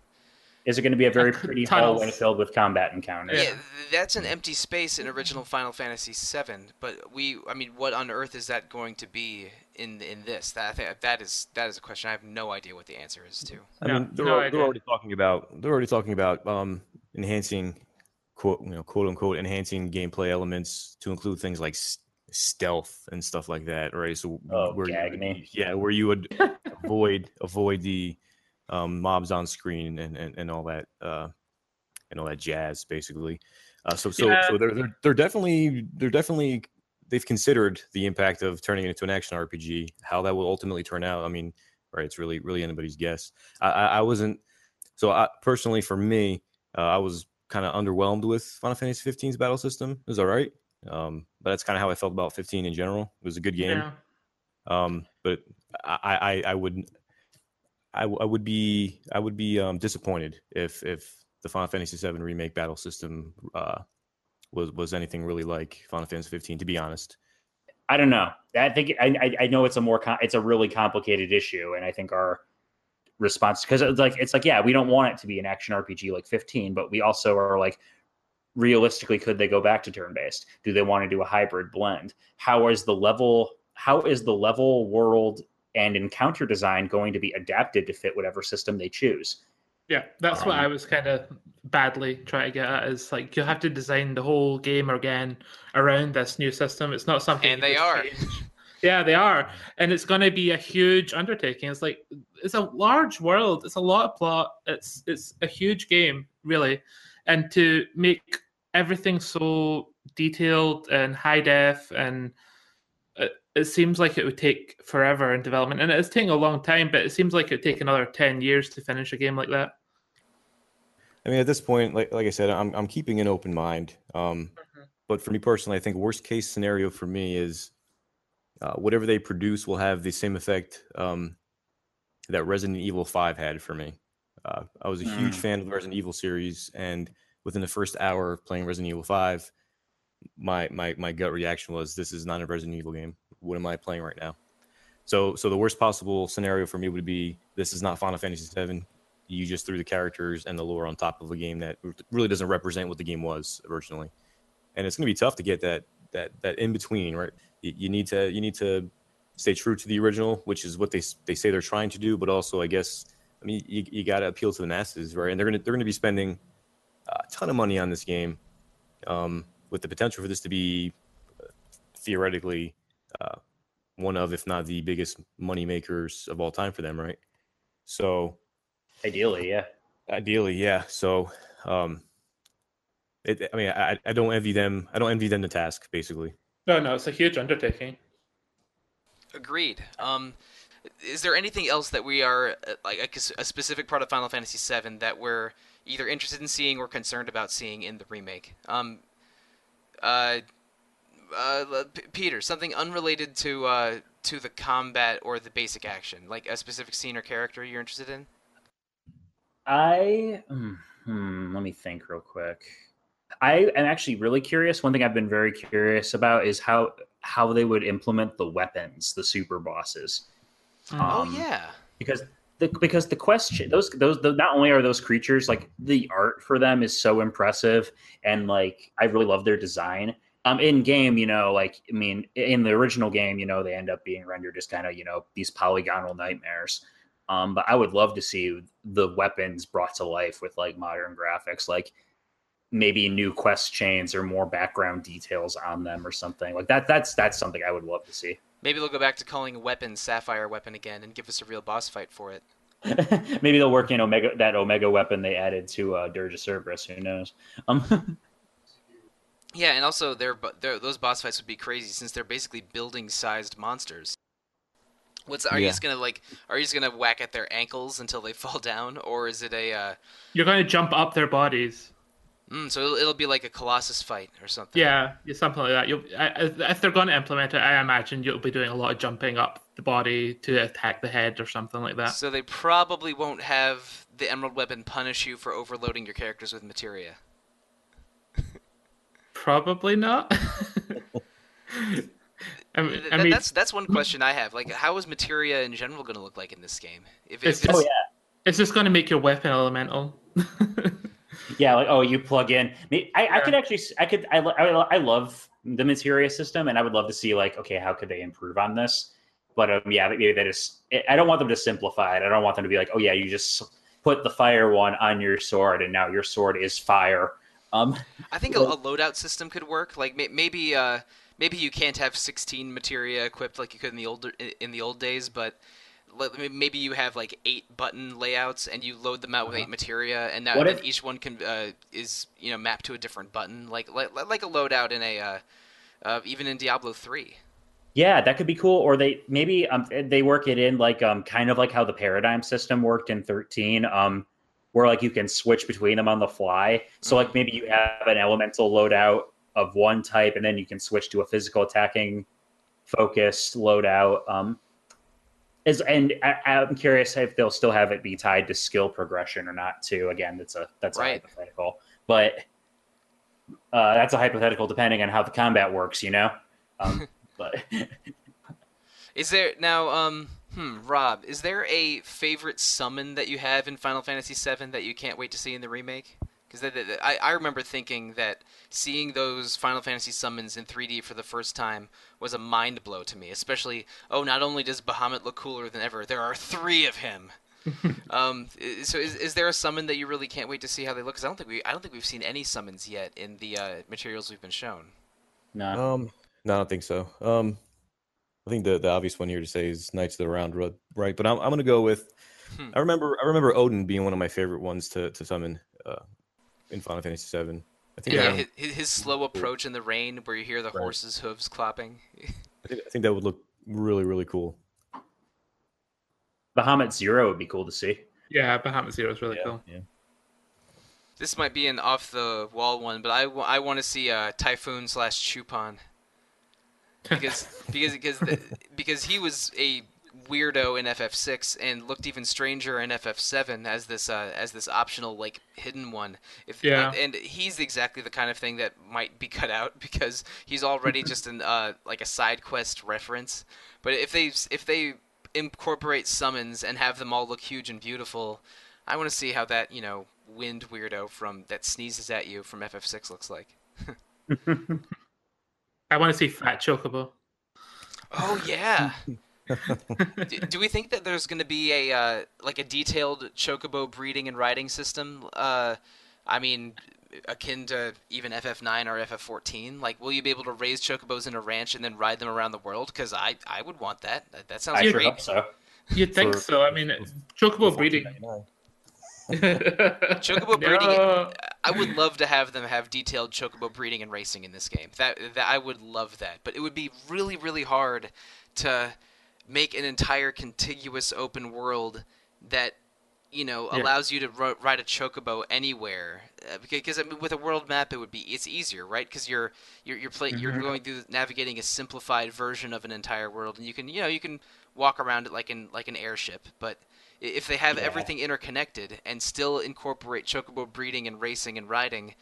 Is it going to be a very pretty Tunnels. hallway filled with combat encounters? yeah, that's an empty space in original Final Fantasy VII. But we, I mean, what on earth is that going to be in in this? That I think that is that is a question I have no idea what the answer is to. I mean, they're, no they're already talking about they're already talking about um, enhancing quote you know quote unquote enhancing gameplay elements to include things like s- stealth and stuff like that, right? So Oh, where you gag would- me. yeah, where you would avoid avoid the um, mobs on screen and, and, and all that uh, and all that jazz, basically. Uh, so so Yeah. so they're, they're they're definitely they're definitely they've considered the impact of turning it into an action RPG. How that will ultimately turn out, I mean, right? It's really really anybody's guess. I I, I wasn't so I, personally for me, uh, I was kind of underwhelmed with Final Fantasy 15's battle system. It was all right, um, but that's kind of how I felt about 15 in general. It was a good game. Yeah. Um, but I, I, I would, I, w- I would be, I would be um, disappointed if if the Final Fantasy VII remake battle system uh, was was anything really like Final Fantasy 15. To be honest, I don't know. I think I, I- I know it's a more com- it's a really complicated issue, and I think our response because it's like it's like yeah, we don't want it to be an action RPG like 15, but we also are like realistically, could they go back to turn based? Do they want to do a hybrid blend? How is the level? How is the level world and encounter design going to be adapted to fit whatever system they choose? Yeah, that's what Um, I was kind of badly trying to get at. Is like you'll have to design the whole game again around this new system. It's not something. And they are. change. Yeah, they are, and it's going to be a huge undertaking. It's like it's a large world. It's a lot of plot. It's it's a huge game, really, and to make everything so detailed and high def and it, it seems like it would take forever in development and it's taking a long time but it seems like it would take another 10 years to finish a game like that I mean, at this point, like like I said, I'm I'm keeping an open mind. Um, Mhm. but for me personally, I think worst case scenario for me is uh, whatever they produce will have the same effect um, that Resident Evil Five had for me. Uh, I was a huge Mm. fan of the Resident Evil series, and within the first hour of playing Resident Evil Five, my my my gut reaction was, "This is not a Resident Evil game. What am I playing right now?" So so the worst possible scenario for me would be this is not Final Fantasy VII you just threw the characters and the lore on top of a game that really doesn't represent what the game was originally and it's going to be tough to get that that that in between right you, need to you need to stay true to the original, which is what they they say they're trying to do. But also, I guess, I mean, you, you got to appeal to the masses, right? And they're gonna they're gonna be spending a ton of money on this game, um, with the potential for this to be uh, theoretically uh, one of, if not the biggest money makers of all time for them, right? So, ideally, yeah. Ideally, yeah. So, um, it, I mean, I, I don't envy them. I don't envy them the task, basically. No, no, it's a huge undertaking. Agreed. Um, is there anything else that we are uh, like a, a, specific part of Final Fantasy VII that we're either interested in seeing or concerned about seeing in the remake? Um, uh, uh, P- Peter, something unrelated to uh, to the combat or the basic action, like a specific scene or character you're interested in. I hmm, hmm let me think real quick. I am actually really curious. One thing I've been very curious about is how how they would implement the weapons, the super bosses. Hmm. Oh, um, yeah, because the because the question those those the, not only are those creatures like the art for them is so impressive and like I really love their design. Um, in game, you know, like I mean, in the original game, you know, they end up being rendered as kind of you know these polygonal nightmares. Um, but I would love to see the weapons brought to life with like modern graphics, like maybe new quest chains or more background details on them or something like that. That's that's something I would love to see. Maybe they'll go back to calling a weapon Sapphire weapon again and give us a real boss fight for it. maybe they'll work in Omega that Omega weapon they added to uh, Dirge of Cerberus. Who knows? Um, yeah, and also their, their those boss fights would be crazy since they're basically building sized monsters. What's are yeah. you just gonna like? Are you just gonna whack at their ankles until they fall down, or is it a? Uh... You're gonna jump up their bodies. Mm, so it'll, it'll, be like a Colossus fight or something. Yeah, something like that. You'll, if they're going to implement it, I imagine you'll be doing a lot of jumping up the body to attack the head or something like that. So they probably won't have the Emerald Weapon punish you for overloading your characters with materia. probably not. I mean, I mean, that's that's one question I have. Like, how is materia in general going to look like in this game? If, it's, it's, oh yeah, it's just going to make your weapon elemental. yeah, like oh, you plug in. I, I, I could actually, I could, I, I, I love the materia system, and I would love to see like, okay, how could they improve on this? But um, yeah, maybe they just. I don't want them to simplify it. I don't want them to be like, oh yeah, you just put the fire one on your sword, and now your sword is fire. Um, I think a, a loadout system could work. Like maybe, uh, maybe you can't have 16 materia equipped like you could in the old in the old days, but maybe you have like eight button layouts and you load them out with uh-huh. eight materia and now if, each one can uh, is you know mapped to a different button like like, like a loadout in a uh, uh, even in Diablo 3 yeah that could be cool or they maybe um, they work it in like um kind of like how the paradigm system worked in 13 um where like you can switch between them on the fly so mm-hmm. like maybe you have an elemental loadout of one type and then you can switch to a physical attacking focused loadout um is and I, am curious if they'll still have it be tied to skill progression or not. Too again, that's a that's right. a hypothetical, but uh, that's a hypothetical depending on how the combat works. You know, um, but is there now? Um, hmm, Rob, is there a favorite summon that you have in Final Fantasy VII that you can't wait to see in the remake? Because I, I remember thinking that seeing those Final Fantasy summons in 3D for the first time was a mind blow to me. Especially, oh, not only does Bahamut look cooler than ever, there are three of him. um, so is, is there a summon that you really can't wait to see how they look? Because I don't think we I don't think we've seen any summons yet in the uh, materials we've been shown. No. Um, no, I don't think so. Um, I think the, the obvious one here to say is Knights of the Round Road, right? But I'm I'm gonna go with. Hmm. I remember I remember Odin being one of my favorite ones to to summon. Uh, in Final Fantasy VII. I think yeah, his, his, slow approach in the rain, where you hear the right. horse's hooves clapping. I think I think that would look really really cool. Bahamut Zero would be cool to see. Yeah, Bahamut Zero is really yeah, cool. Yeah. This might be an off the wall one, but I, I want to see uh, Typhon slash Chupon because because because the, because he was a weirdo in FF6 and looked even stranger in FF7 as this uh, as this optional like hidden one. If yeah. and he's exactly the kind of thing that might be cut out because he's already just an uh, like a side quest reference. But if they if they incorporate summons and have them all look huge and beautiful, I want to see how that you know wind weirdo from that sneezes at you from FF6 looks like. I want to see Fat Chocobo. Oh yeah. do, do we think that there's going to be a uh, like a detailed chocobo breeding and riding system? Uh, I mean, akin to even FF9 or FF14. Like, will you be able to raise chocobos in a ranch and then ride them around the world? Because I I would want that. That, that sounds I You'd great. hope so. You'd think For- so. I mean, chocobo breeding. Chocobo breeding. No. I would love to have them have detailed chocobo breeding and racing in this game. That, that I would love that, but it would be really really hard to make an entire contiguous open world that you know Yeah. allows you to ro- ride a chocobo anywhere. Uh, because I mean, with a world map, it would be it's easier, right? Because you're you're you're, play, you're Mhm. going through navigating a simplified version of an entire world, and you can you know you can walk around it like in like an airship, but if they have Yeah. everything interconnected and still incorporate chocobo breeding and racing and riding,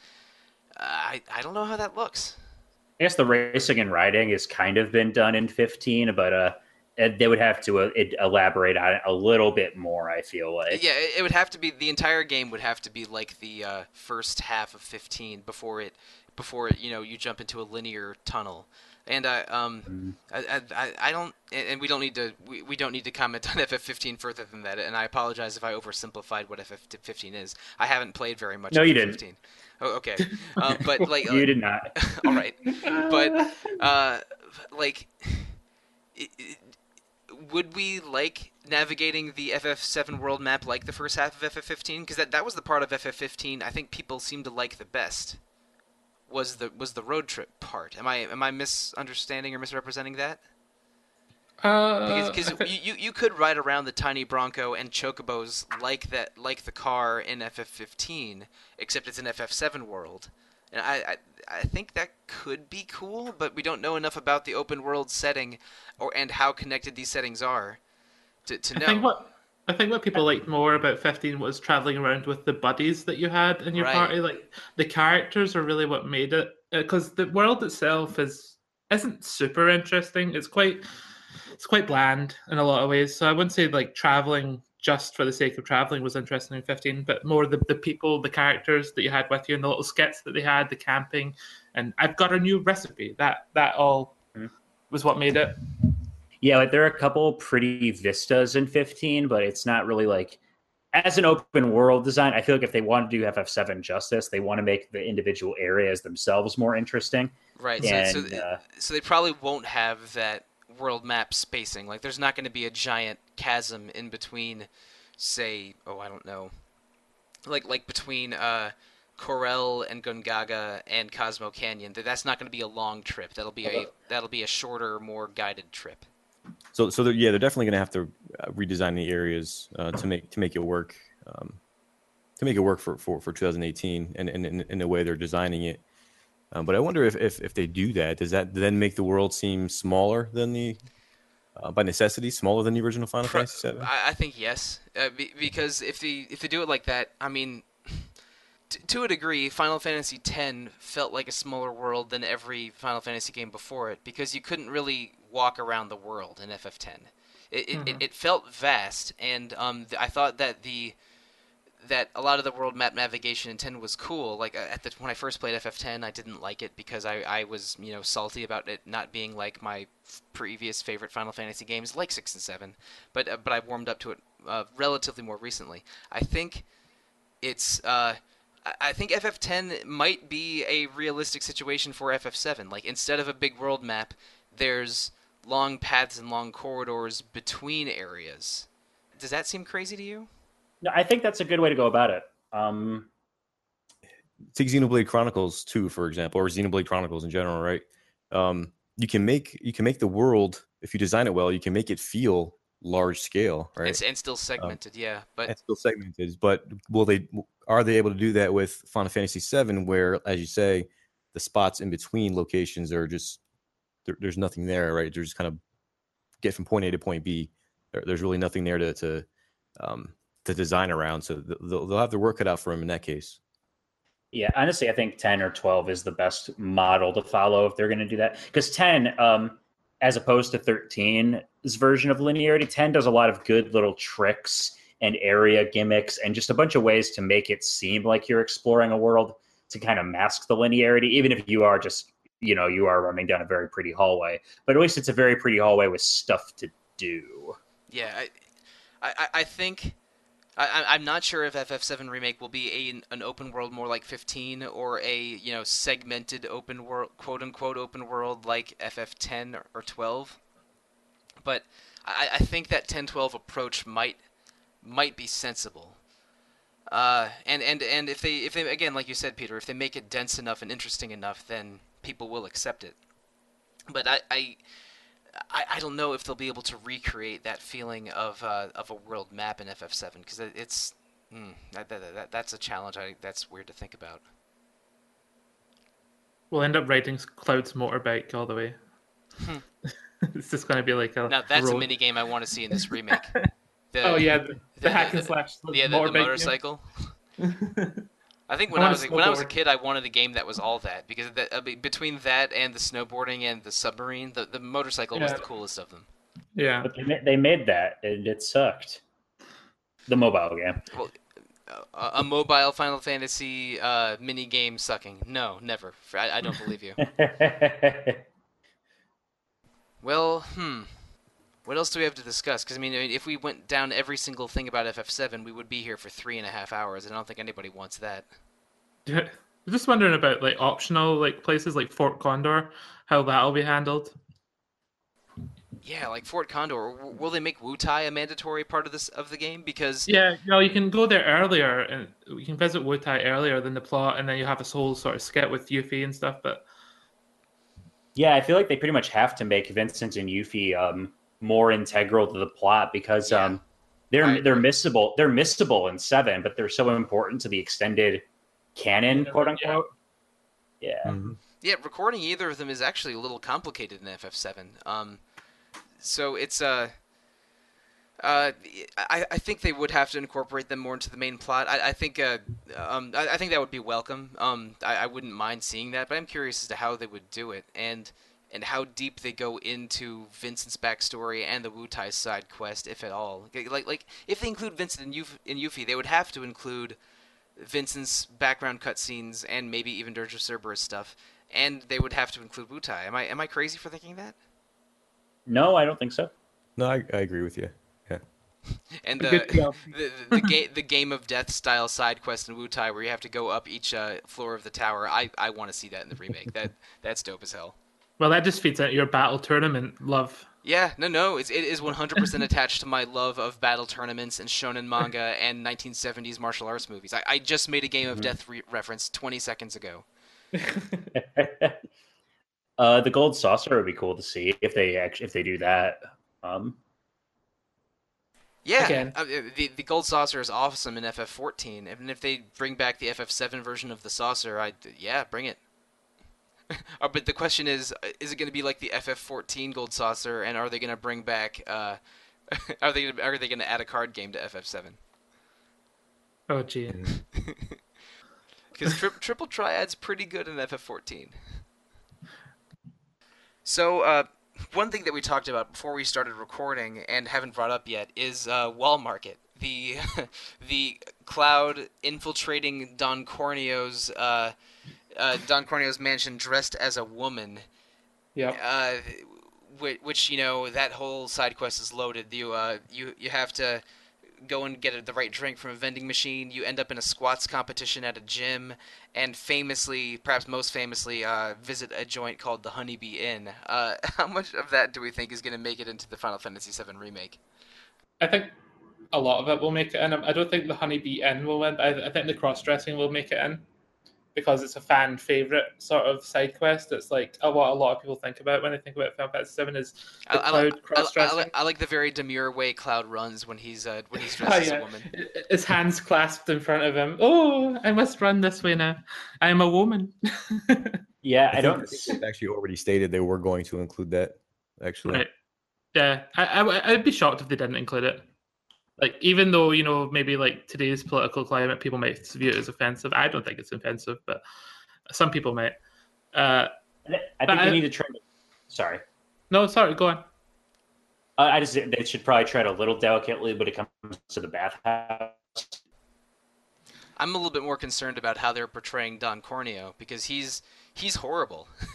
uh, I I don't know how that looks. I guess the racing and riding has kind of been done in 15, but uh, they would have to uh, elaborate on it a little bit more. I feel like. Yeah, it, it would have to be the entire game would have to be like the uh, first half of 15 before it before it, you know you jump into a linear tunnel. And I um Mm. I, I- I I don't and we don't need to we, we don't need to comment on FF15 further than that. And I apologize if I oversimplified what FF15 is. I haven't played very much. No, you FF15. didn't. Oh, okay. Um, but like You did not. all right. But uh, like, i i would we like navigating the FF7 world map like the first half of FF15? Because that that was the part of FF15 I think people seem to like the best. Was the was the road trip part? Am I am I misunderstanding or misrepresenting that? Uh, Because thi- you, you you could ride around the tiny Bronco and chocobos like that like the car in FF15, except it's an FF7 world. And I, I I think that could be cool, but we don't know enough about the open world setting or and how connected these settings are to, to I think what I think what people liked more about 15 was traveling around with the buddies that you had in your Right. party. Like the characters are really what made it uh, because the world itself is isn't super interesting. It's quite it's quite bland in a lot of ways. So I wouldn't say like traveling just for the sake of traveling was interesting in 15, but more the, the people, the characters that you had with you, and the little skits that they had, the camping, and I've got a new recipe. That that all Mhm. was what made it. Yeah, like there are a couple pretty vistas in 15, but it's not really like as an open world design. I feel like if they want to do FF7 justice, they want to make the individual areas themselves more interesting. right. So, And so, uh, so they probably won't have that world map spacing. Like, there's not going to be a giant chasm in between, say, oh, I don't know, like like between uh, Corel and Gongaga and Cosmo Canyon. That that's not going to be a long trip. That'll be a that'll be a shorter, more guided trip. So, so they're, yeah, they're definitely going to have to uh, redesign the areas uh, to make to make it work, um, to make it work for for, for 2018, and and in, in the way they're designing it. Um, but I wonder if, if if they do that, does that then make the world seem smaller than the, uh, by necessity, smaller than the original Final Pro- Fantasy VII? I, I think yes, uh, be, because if they if they do it like that, I mean, t- to a degree, Final Fantasy X felt like a smaller world than every Final Fantasy game before it because you couldn't really walk around the world in FF10. It it, it, it felt vast, and um, th- I thought that the that a lot of the world map navigation in 10 was cool. Like uh, at the when I first played FF10, I didn't like it because I, I was you know salty about it not being like my previous favorite Final Fantasy games, like six and seven. But uh, but I warmed up to it uh, relatively more recently. I think it's uh, I- I think FF10 might be a realistic situation for FF7. Like instead of a big world map, there's long paths and long corridors between areas. Does that seem crazy to you? No, I think that's a good way to go about it. Um, take Xenoblade Chronicles 2, for example, or Xenoblade Chronicles in general, right? Um, you can make you can make the world if you design it well, you can make it feel large scale, right? and, and still segmented, yeah. But and still segmented. But will they? Are they able to do that with Final Fantasy VII, where, as you say, the spots in between locations are just there, there's nothing there, right? They're just kind of get from point A to point B. There, there's really nothing there to to um, to design around. So they'll, they'll have to work it out for him in that case. Yeah, honestly, I think 10 or 12 is the best model to follow if they're going to do that. Because 10, um, as opposed to 13's version of linearity, 10 does a lot of good little tricks and area gimmicks and just a bunch of ways to make it seem like you're exploring a world to kind of mask the linearity, even if you are just you know you are running down a very pretty hallway. But at least it's a very pretty hallway with stuff to do. Yeah, I, I, I think I, I'm not sure if FF7 remake will be a, an open world more like 15 or a you know segmented open world, quote unquote open world like FF10 or, or 12. But I, I think that 10-12 approach might might be sensible. Uh, and, and and if they if they again like you said Peter if they make it dense enough and interesting enough then people will accept it. But I, I I, I don't know if they'll be able to recreate that feeling of uh, of a world map in FF7 because it, it's mm, that, that, that, that's a challenge. I, that's weird to think about. We'll end up riding Cloud's motorbike all the way. Hmm. it's just going to be like a. Now that's road. a mini game I want to see in this remake. The, oh yeah, the, the, the- hack and the- slash. yeah, the, the motorbike game. motorcycle. I think when I I, was a when I was a kid, I wanted a game that was all that because that, uh, between that and the snowboarding and the submarine, the, the motorcycle was the coolest of them. yeah. But they, ma- they made that and it sucked. The mobile game. Uh, a mobile Final Fantasy uh, mini game sucking? No, never. I, I don't believe you. Well, hmm. What else do we have to discuss? Because I mean, if we went down every single thing about FF7, we would be here for three and a half hours, and I don't think anybody wants that. I'm just wondering about like optional like places like Fort Condor, how that'll be handled. Yeah, like Fort Condor. Will they make Wutai a mandatory part of this of the game? Because Yeah, no, you can go there earlier and you can visit Wutai earlier than the plot, and then you have this whole sort of skit with Yuffie and stuff. But yeah, I feel like they pretty much have to make Vincent and Yuffie um, more integral to the plot because Yeah. um, they're I they're missable. They're missable in seven, but they're so important to the extended canon, Yeah, quote unquote. Yeah. Mhm. yeah, recording either of them is actually a little complicated in FF7. Um, so it's uh, uh, I, I think they would have to incorporate them more into the main plot. I, I think uh, um, I, I think that would be welcome. Um, I, I wouldn't mind seeing that, but I'm curious as to how they would do it and and how deep they go into Vincent's backstory and the Wutai side quest, if at all. Like like if they include Vincent and Yuf- in Yuffie, they would have to include Vincent's background cutscenes and maybe even Dirge of Cerberus stuff, and they would have to include Wutai. Am I am I crazy for thinking that? No, I don't think so. No, I, I agree with you. Yeah. and the the the, the, ga- the game of death style side quest in Wutai where you have to go up each uh, floor of the tower. I, I want to see that in the remake. that that's dope as hell. Well, that just feeds into your battle tournament love. Yeah, no, no, it's, it is 100% attached to my love of battle tournaments and shonen manga and 1970s martial arts movies. I, I just made a Game of Mhm. Death re- reference 20 seconds ago. uh, the gold saucer would be cool to see if they actually if they do that. Um, Yeah, uh, the the gold saucer is awesome in FF14, and if they bring back the FF7 version of the saucer, I yeah, bring it. uh, but the question is, uh, is it going to be like the FF14 gold saucer, and are they going to bring back? Uh, are they gonna, are they going to add a card game to FF7? Oh gee. Because tri- triple triad's pretty good in FF14. So, uh, one thing that we talked about before we started recording and haven't brought up yet is uh, Wall Market, the the cloud infiltrating Don Corneo's uh, uh, Don Corneo's mansion dressed as a woman. Yep. Uh, which, which you know that whole side quest is loaded. You uh, you you have to go and get the right drink from a vending machine. You end up in a squats competition at a gym, and famously, perhaps most famously, uh, visit a joint called the Honeybee Inn. Uh, how much of that do we think is going to make it into the Final Fantasy VII remake? I think a lot of it will make it in. I don't think the Honeybee Inn will win. I, I think the cross dressing will make it in because it's a fan favorite sort of side quest. It's like uh, what a lot of people think about when they think about Final Fantasy Seven is I, the I, cloud like- I, cross I, dressing. I like the very demure way Cloud runs when he's uh, when he's dressed Oh, as a woman. His hands clasped in front of him. Oh, I must run this way now. I am a woman. yeah, I, don't. think they've actually already stated they were going to include that. Actually, Right. Yeah, I, I, I'd be shocked if they didn't include it. Like, even though you know maybe like today's political climate, people might view it as offensive. I don't think it's offensive, but some people might. Uh, I think they I- need to try. Sorry, no, sorry, go on. I I just they should probably tread a little delicately when it comes to the bathhouse. I'm a little bit more concerned about how they're portraying Don Corneo because he's he's horrible.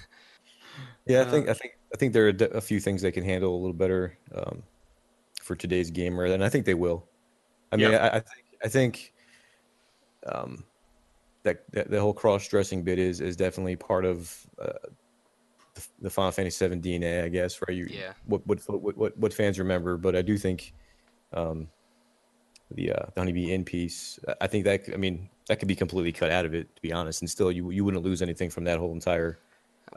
Yeah, I Uh, think I think I think there are a few things they can handle a little better um, for today's gamer, and I think they will. I mean, Yeah. I, I think I think um, that, that the whole cross dressing bit is is definitely part of uh, the, the Final Fantasy VII DNA, I guess. Right? You, Yeah. What what what what what fans remember, but I do think um, the uh, the Honeybee Inn piece. I think that I mean that could be completely cut out of it, to be honest, and still you you wouldn't lose anything from that whole entire.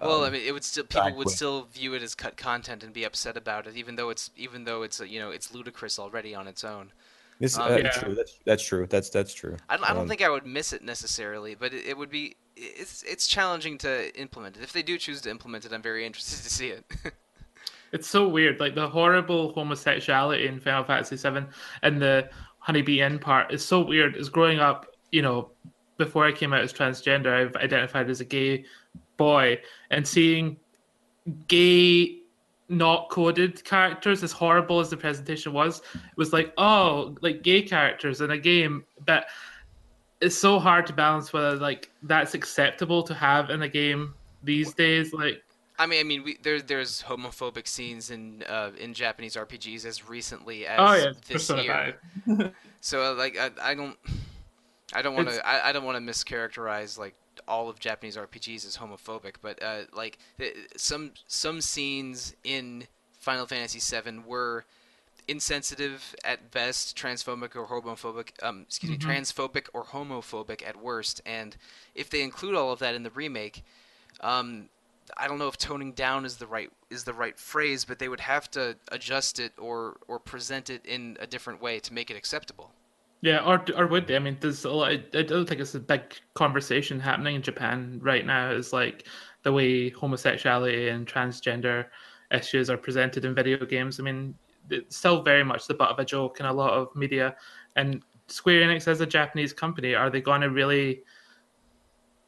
Well, I um, mean, it would still people would quest. still view it as cut content and be upset about it, even though it's even though it's uh, you know it's ludicrous already on its own. This, Um, uh, Yeah. true. That's that's true. That's that's true. I don't, I don't Um, think I would miss it necessarily, but it, it would be it's it's challenging to implement it. If they do choose to implement it, I'm very interested to see it. It's so weird. Like the horrible homosexuality in Final Fantasy VII and the Honeybee Inn part is so weird. Is growing up, you know, before I came out as transgender, I've identified as a gay boy, and seeing gay not coded characters as horrible as the presentation was it was like oh like gay characters in a game but it's so hard to balance whether like that's acceptable to have in a game these days like I mean, I mean, we, there there's homophobic scenes in uh, in Japanese RPGs as recently as oh yeah this year. So like I, I don't I don't want to I, I don't want to mischaracterize like all of Japanese RPGs is homophobic, but uh, like th- some some scenes in Final Fantasy VII were insensitive at best, transphobic or homophobic. Um, excuse Mhm. me, transphobic or homophobic at worst. And if they include all of that in the remake, um, I don't know if toning down is the right is the right phrase, but they would have to adjust it or or present it in a different way to make it acceptable. Yeah, or or would they? I mean, there's a lot. I don't think it's a big conversation happening in Japan right now. Is like the way homosexuality and transgender issues are presented in video games. I mean, it's still very much the butt of a joke in a lot of media. And Square Enix, as a Japanese company, are they going to really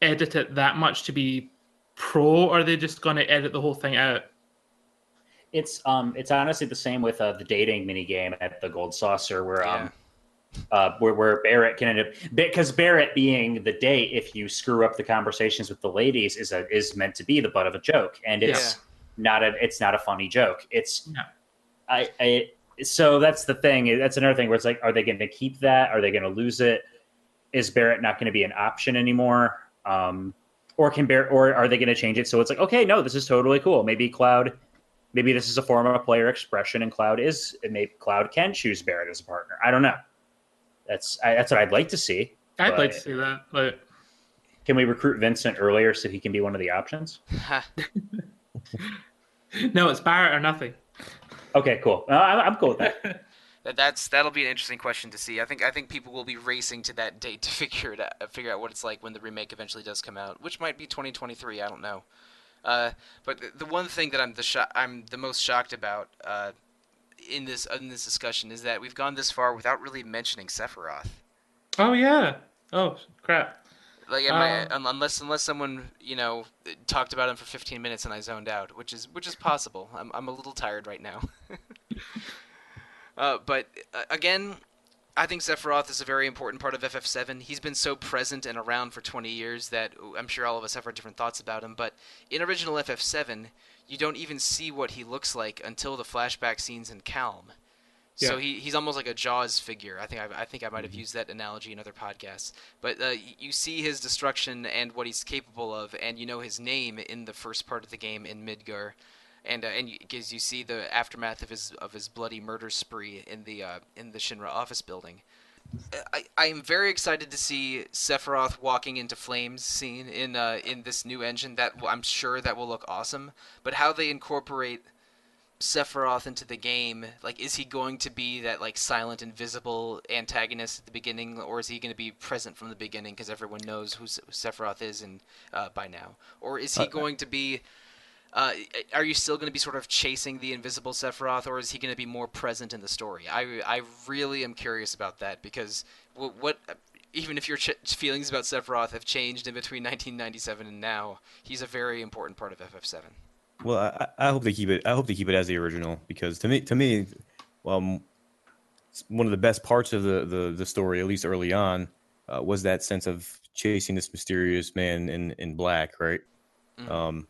edit it that much to be pro, or are they just going to edit the whole thing out? It's um, it's honestly the same with uh, the dating mini game at the Gold Saucer, where um, uh, where, where Barrett can end up because Barrett being the date, if you screw up the conversations with the ladies, is a is meant to be the butt of a joke, and it's not a it's not a funny joke. It's Yeah. I, I so that's the thing. That's another thing where it's like, are they going to keep that? Are they going to lose it? Is Barrett not going to be an option anymore? Um, or can Barrett, or are they going to change it so it's like, okay, no, this is totally cool. Maybe Cloud, maybe this is a form of player expression, and Cloud is maybe Cloud can choose Barrett as a partner. I don't know. That's I, that's what I'd like to see. I'd like to see that. but Can we recruit Vincent earlier so he can be one of the options? No, it's Barrett or nothing. Okay, cool. Uh, I'm I'm cool with that. That, that's that'll be an interesting question to see. I think I think people will be racing to that date to figure it out, figure out what it's like when the remake eventually does come out, which might be 2023. I don't know. Uh, but the, the one thing that I'm the sho- I'm the most shocked about uh, in this in this discussion is that we've gone this far without really mentioning Sephiroth. Oh yeah. Oh crap. Like I, Um, un- unless unless someone you know talked about him for 15 minutes and I zoned out, which is which is possible. I'm I'm a little tired right now. uh, but uh, again, I think Sephiroth is a very important part of FF7. He's been so present and around for 20 years that I'm sure all of us have our different thoughts about him. But in original FF7, you don't even see what he looks like until the flashback scenes in Kalm. So Yeah. he, he's almost like a Jaws figure. I think I, I think I might have used that analogy in other podcasts. But uh, you see his destruction and what he's capable of, and you know his name in the first part of the game in Midgar, and uh, and because you see the aftermath of his of his bloody murder spree in the uh, in the Shinra office building. I, I am very excited to see Sephiroth walking into flames scene in uh, in this new engine. That I'm sure that will look awesome. But how they incorporate Sephiroth into the game, like, is he going to be that like silent, invisible antagonist at the beginning, or is he going to be present from the beginning because everyone knows who Sephiroth is and uh, by now, or is he Uh, going to be? Uh, are you still going to be sort of chasing the invisible Sephiroth, or is he going to be more present in the story? I, I really am curious about that because what, what even if your ch- feelings about Sephiroth have changed in between 1997 and now, he's a very important part of FF7. Well, I, I hope they keep it. I hope they keep it as the original because to me, to me, um, one of the best parts of the the, the story, at least early on, uh, was that sense of chasing this mysterious man in in black, right? Mhm. Um,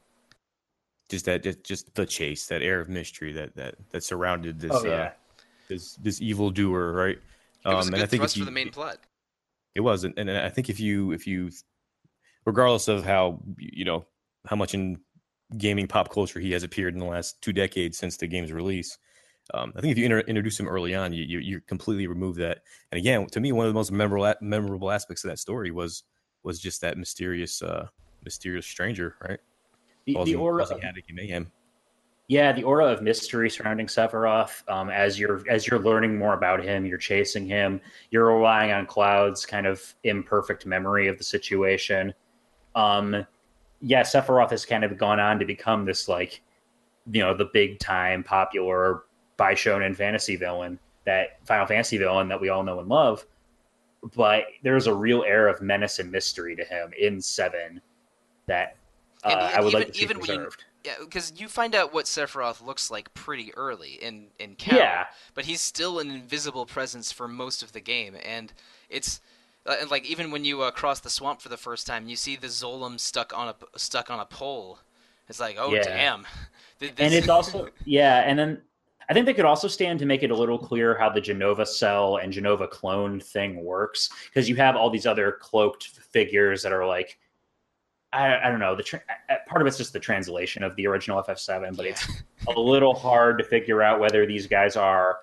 just that just, just the chase, that air of mystery that that that surrounded this Oh, yeah. uh, this this evil doer, right? It was Um, a and I think if thrust for the main plot. It was, and, and I think if you if you, regardless of how you know how much in gaming pop culture he has appeared in the last two decades since the game's release, um, I think if you inter- introduce him early on, you, you you completely remove that. And again, to me, one of the most memorable memorable aspects of that story was was just that mysterious uh mysterious stranger, right? The, the aura, havoc and mayhem. yeah, the aura of mystery surrounding Sephiroth. Um, as you're as you're learning more about him, you're chasing him. You're relying on Cloud's kind of imperfect memory of the situation. Um, yeah, Sephiroth has kind of gone on to become this like, you know, the big time popular by shonen fantasy villain, that Final Fantasy villain that we all know and love. But there's a real air of menace and mystery to him in Seven that uh, And- I would even- like to even when you- preserved. Yeah, because you find out what Sephiroth looks like pretty early in in Count, Yeah. but he's still an invisible presence for most of the game, and it's uh, and like even when you uh, cross the swamp for the first time, you see the Zolom stuck on a stuck on a pole. It's like, oh Yeah. damn, Th- and it's also yeah and then i think they could also stand to make it a little clear how the genova cell and genova clone thing works because you have all these other cloaked figures that are like i, I don't know the tra- part of it's just the translation of the original ff7 but it's a little hard to figure out whether these guys are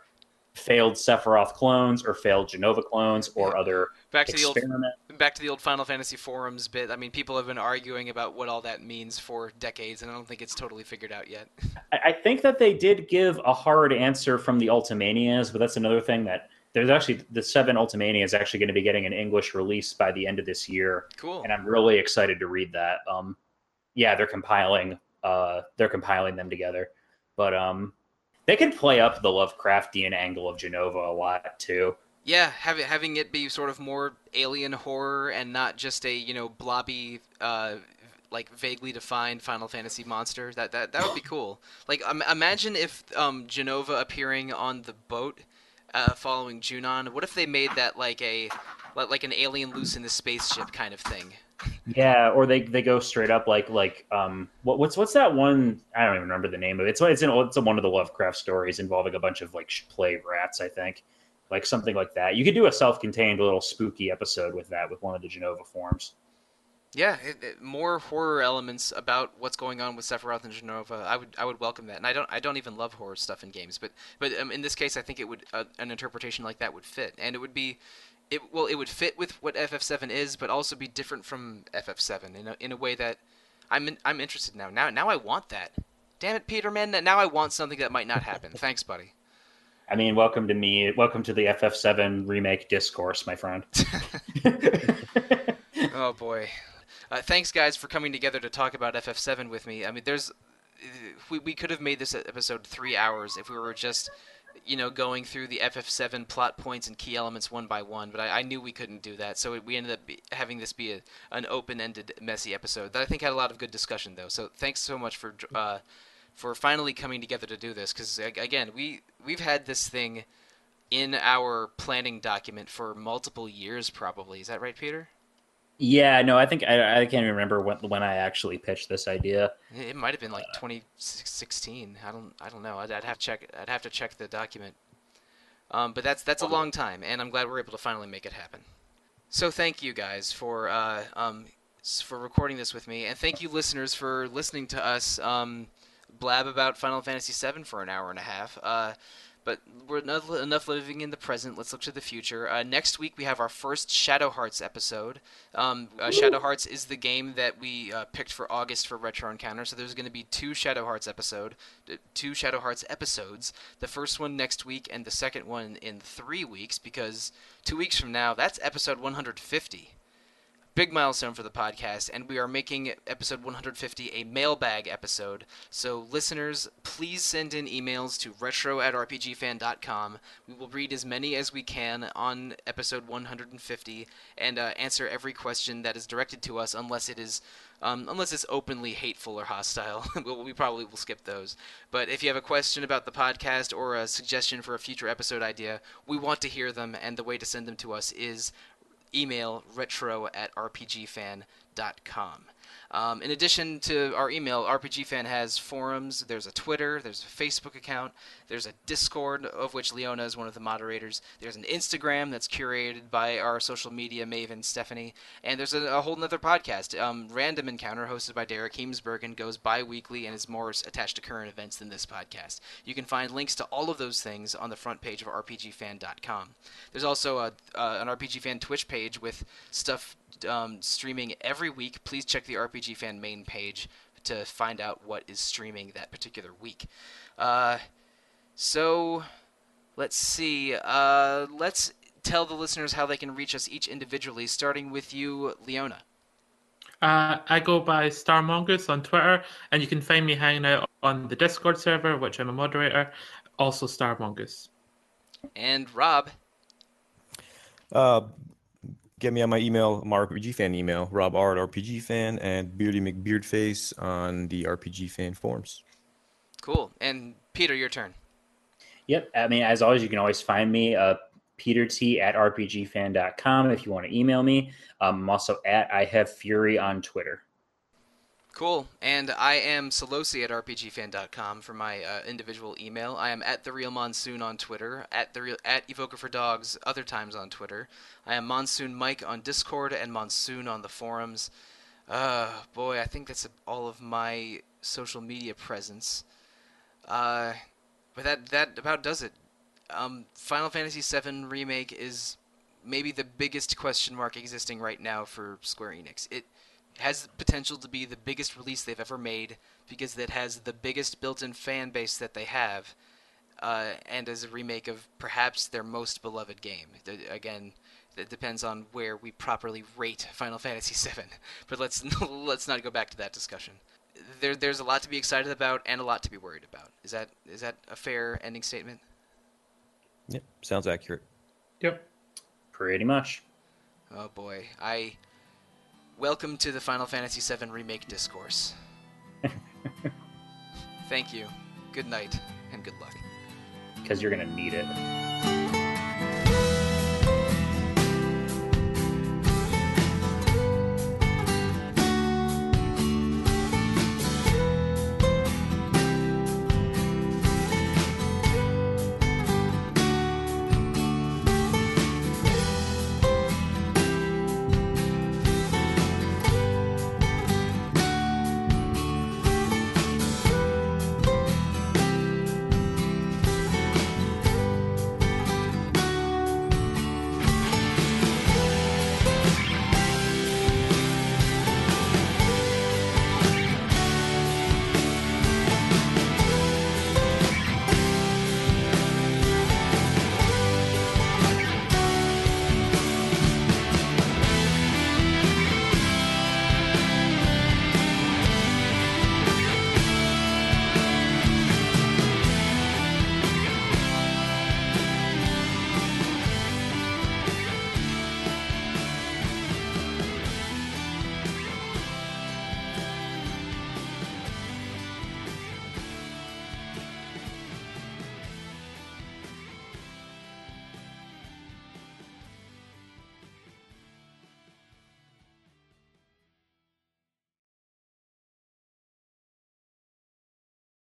failed sephiroth clones or failed genova clones or Yeah. other back to the old back to the old Final Fantasy forums bit. I mean, people have been arguing about what all that means for decades, and I don't think it's totally figured out yet. I I think that they did give a hard answer from the Ultimanias, but that's another thing that there's actually the seven Ultimania is actually going to be getting an English release by the end of this year, Cool. and I'm really excited to read that. Um, yeah, they're compiling, uh, they're compiling them together, but um, they can play up the Lovecraftian angle of Genova a lot too. Yeah, having having it be sort of more alien horror and not just a you know blobby, uh, like vaguely defined Final Fantasy monster. That that that would be cool. Like um, imagine if um, Genova appearing on the boat, uh, following Junon. What if they made that like a like, an alien loose in the spaceship kind of thing? Yeah, or they they go straight up like like um what, what's what's that one? I don't even remember the name of it. It's it's in it's one of the Lovecraft stories involving a bunch of like plague rats, I think, like something like that. You could do a self-contained little spooky episode with that with one of the Genova forms. Yeah, it, it, more horror elements about what's going on with Sephiroth and Genova. I would I would welcome that. And I don't I don't even love horror stuff in games, but but um, in this case, I think it would uh, an interpretation like that would fit, and it would be. It, well, it would fit with what FF7 is, but also be different from FF7 in a, in a way that I'm in, I'm interested now. Now now I want that. Damn it, Peter, man! Now I want something that might not happen. Thanks, buddy. I mean, welcome to me. Welcome to the FF7 remake discourse, my friend. oh boy. Uh, thanks, guys, for coming together to talk about FF7 with me. I mean, there's, we, we could have made this episode three hours if we were just, you know, going through the FF7 plot points and key elements one by one. But I, I knew we couldn't do that, so we ended up be, having this be a, an open-ended, messy episode that I think had a lot of good discussion, though. So thanks so much for uh, for finally coming together to do this, because again, we we've had this thing in our planning document for multiple years, probably. Is that right, Peter? Yeah, no, I think I, I can't even remember when when I actually pitched this idea. It might have been like 2016. I don't. I don't know. I'd, I'd have to check. I'd have to check the document. Um, but that's that's a long time, and I'm glad we're able to finally make it happen. So thank you guys for uh, um, for recording this with me, and thank you listeners for listening to us um, blab about Final Fantasy VII for an hour and a half. Uh, but we're enough, enough living in the present. Let's look to the future. Uh, next week we have our first Shadow Hearts episode. Um, uh, Shadow Hearts is the game that we uh, picked for August for Retro Encounter. So there's going to be two Shadow Hearts episode, two Shadow Hearts episodes. The first one next week, and the second one in three weeks. Because two weeks from now, that's episode 150 big milestone for the podcast, and we are making episode 150 a mailbag episode. So, listeners, please send in emails to retro at rpgfan.com. We will read as many as we can on episode 150 and uh, answer every question that is directed to us, unless it is. Um, unless it's openly hateful or hostile, we we probably will skip those. But if you have a question about the podcast or a suggestion for a future episode idea, we want to hear them, and the way to send them to us is email retro at rpgfan.com. Um, in addition to our email, RPG Fan has forums. There's a Twitter. There's a Facebook account. There's a Discord of which Leona is one of the moderators. There's an Instagram that's curated by our social media maven Stephanie, and there's a, a whole other podcast, um, Random Encounter, hosted by Derek Heemsbergen, and goes bi-weekly and is more attached to current events than this podcast. You can find links to all of those things on the front page of RPGFan.com. There's also a, uh, an RPG Fan Twitch page with stuff um, streaming every week. Please check the RPG Fan main page to find out what is streaming that particular week. Uh, so, let's see. Uh, let's tell the listeners how they can reach us each individually, starting with you, Leona. Uh, I go by Star Mongoose on Twitter, and you can find me hanging out on the Discord server, which I'm a moderator, also Star Mongoose. And Rob. Uh, get me on my email, my RPG fan email, Rob R at RPG fan, and Beardy McBeardface on the RPG fan forums. Cool. And Peter, your turn. Yep. I mean, as always, you can always find me, uh, Peter T at RPGfan.com if you want to email me. Um, I'm also at I Have Fury on Twitter. Cool. And I am Solosi at RPGFan.com for my uh, individual email. I am at the Real Monsoon on Twitter, at the real at Evoker for Dogs other times on Twitter. I am Monsoon Mike on Discord and Monsoon on the forums. Uh, boy, I think that's all of my social media presence. Uh, but that that about does it. Um, Final Fantasy VII Remake is maybe the biggest question mark existing right now for Square Enix. It has the potential to be the biggest release they've ever made because it has the biggest built-in fan base that they have, uh, and as a remake of perhaps their most beloved game. Again, it depends on where we properly rate Final Fantasy VII, but let's let's not go back to that discussion. There, there's a lot to be excited about and a lot to be worried about. Is that is that a fair ending statement? Yep, sounds accurate. Yep, pretty much. Oh boy, I Welcome to the Final Fantasy VII Remake Discourse. Thank you. Good night, and good luck. Because you're going to need it.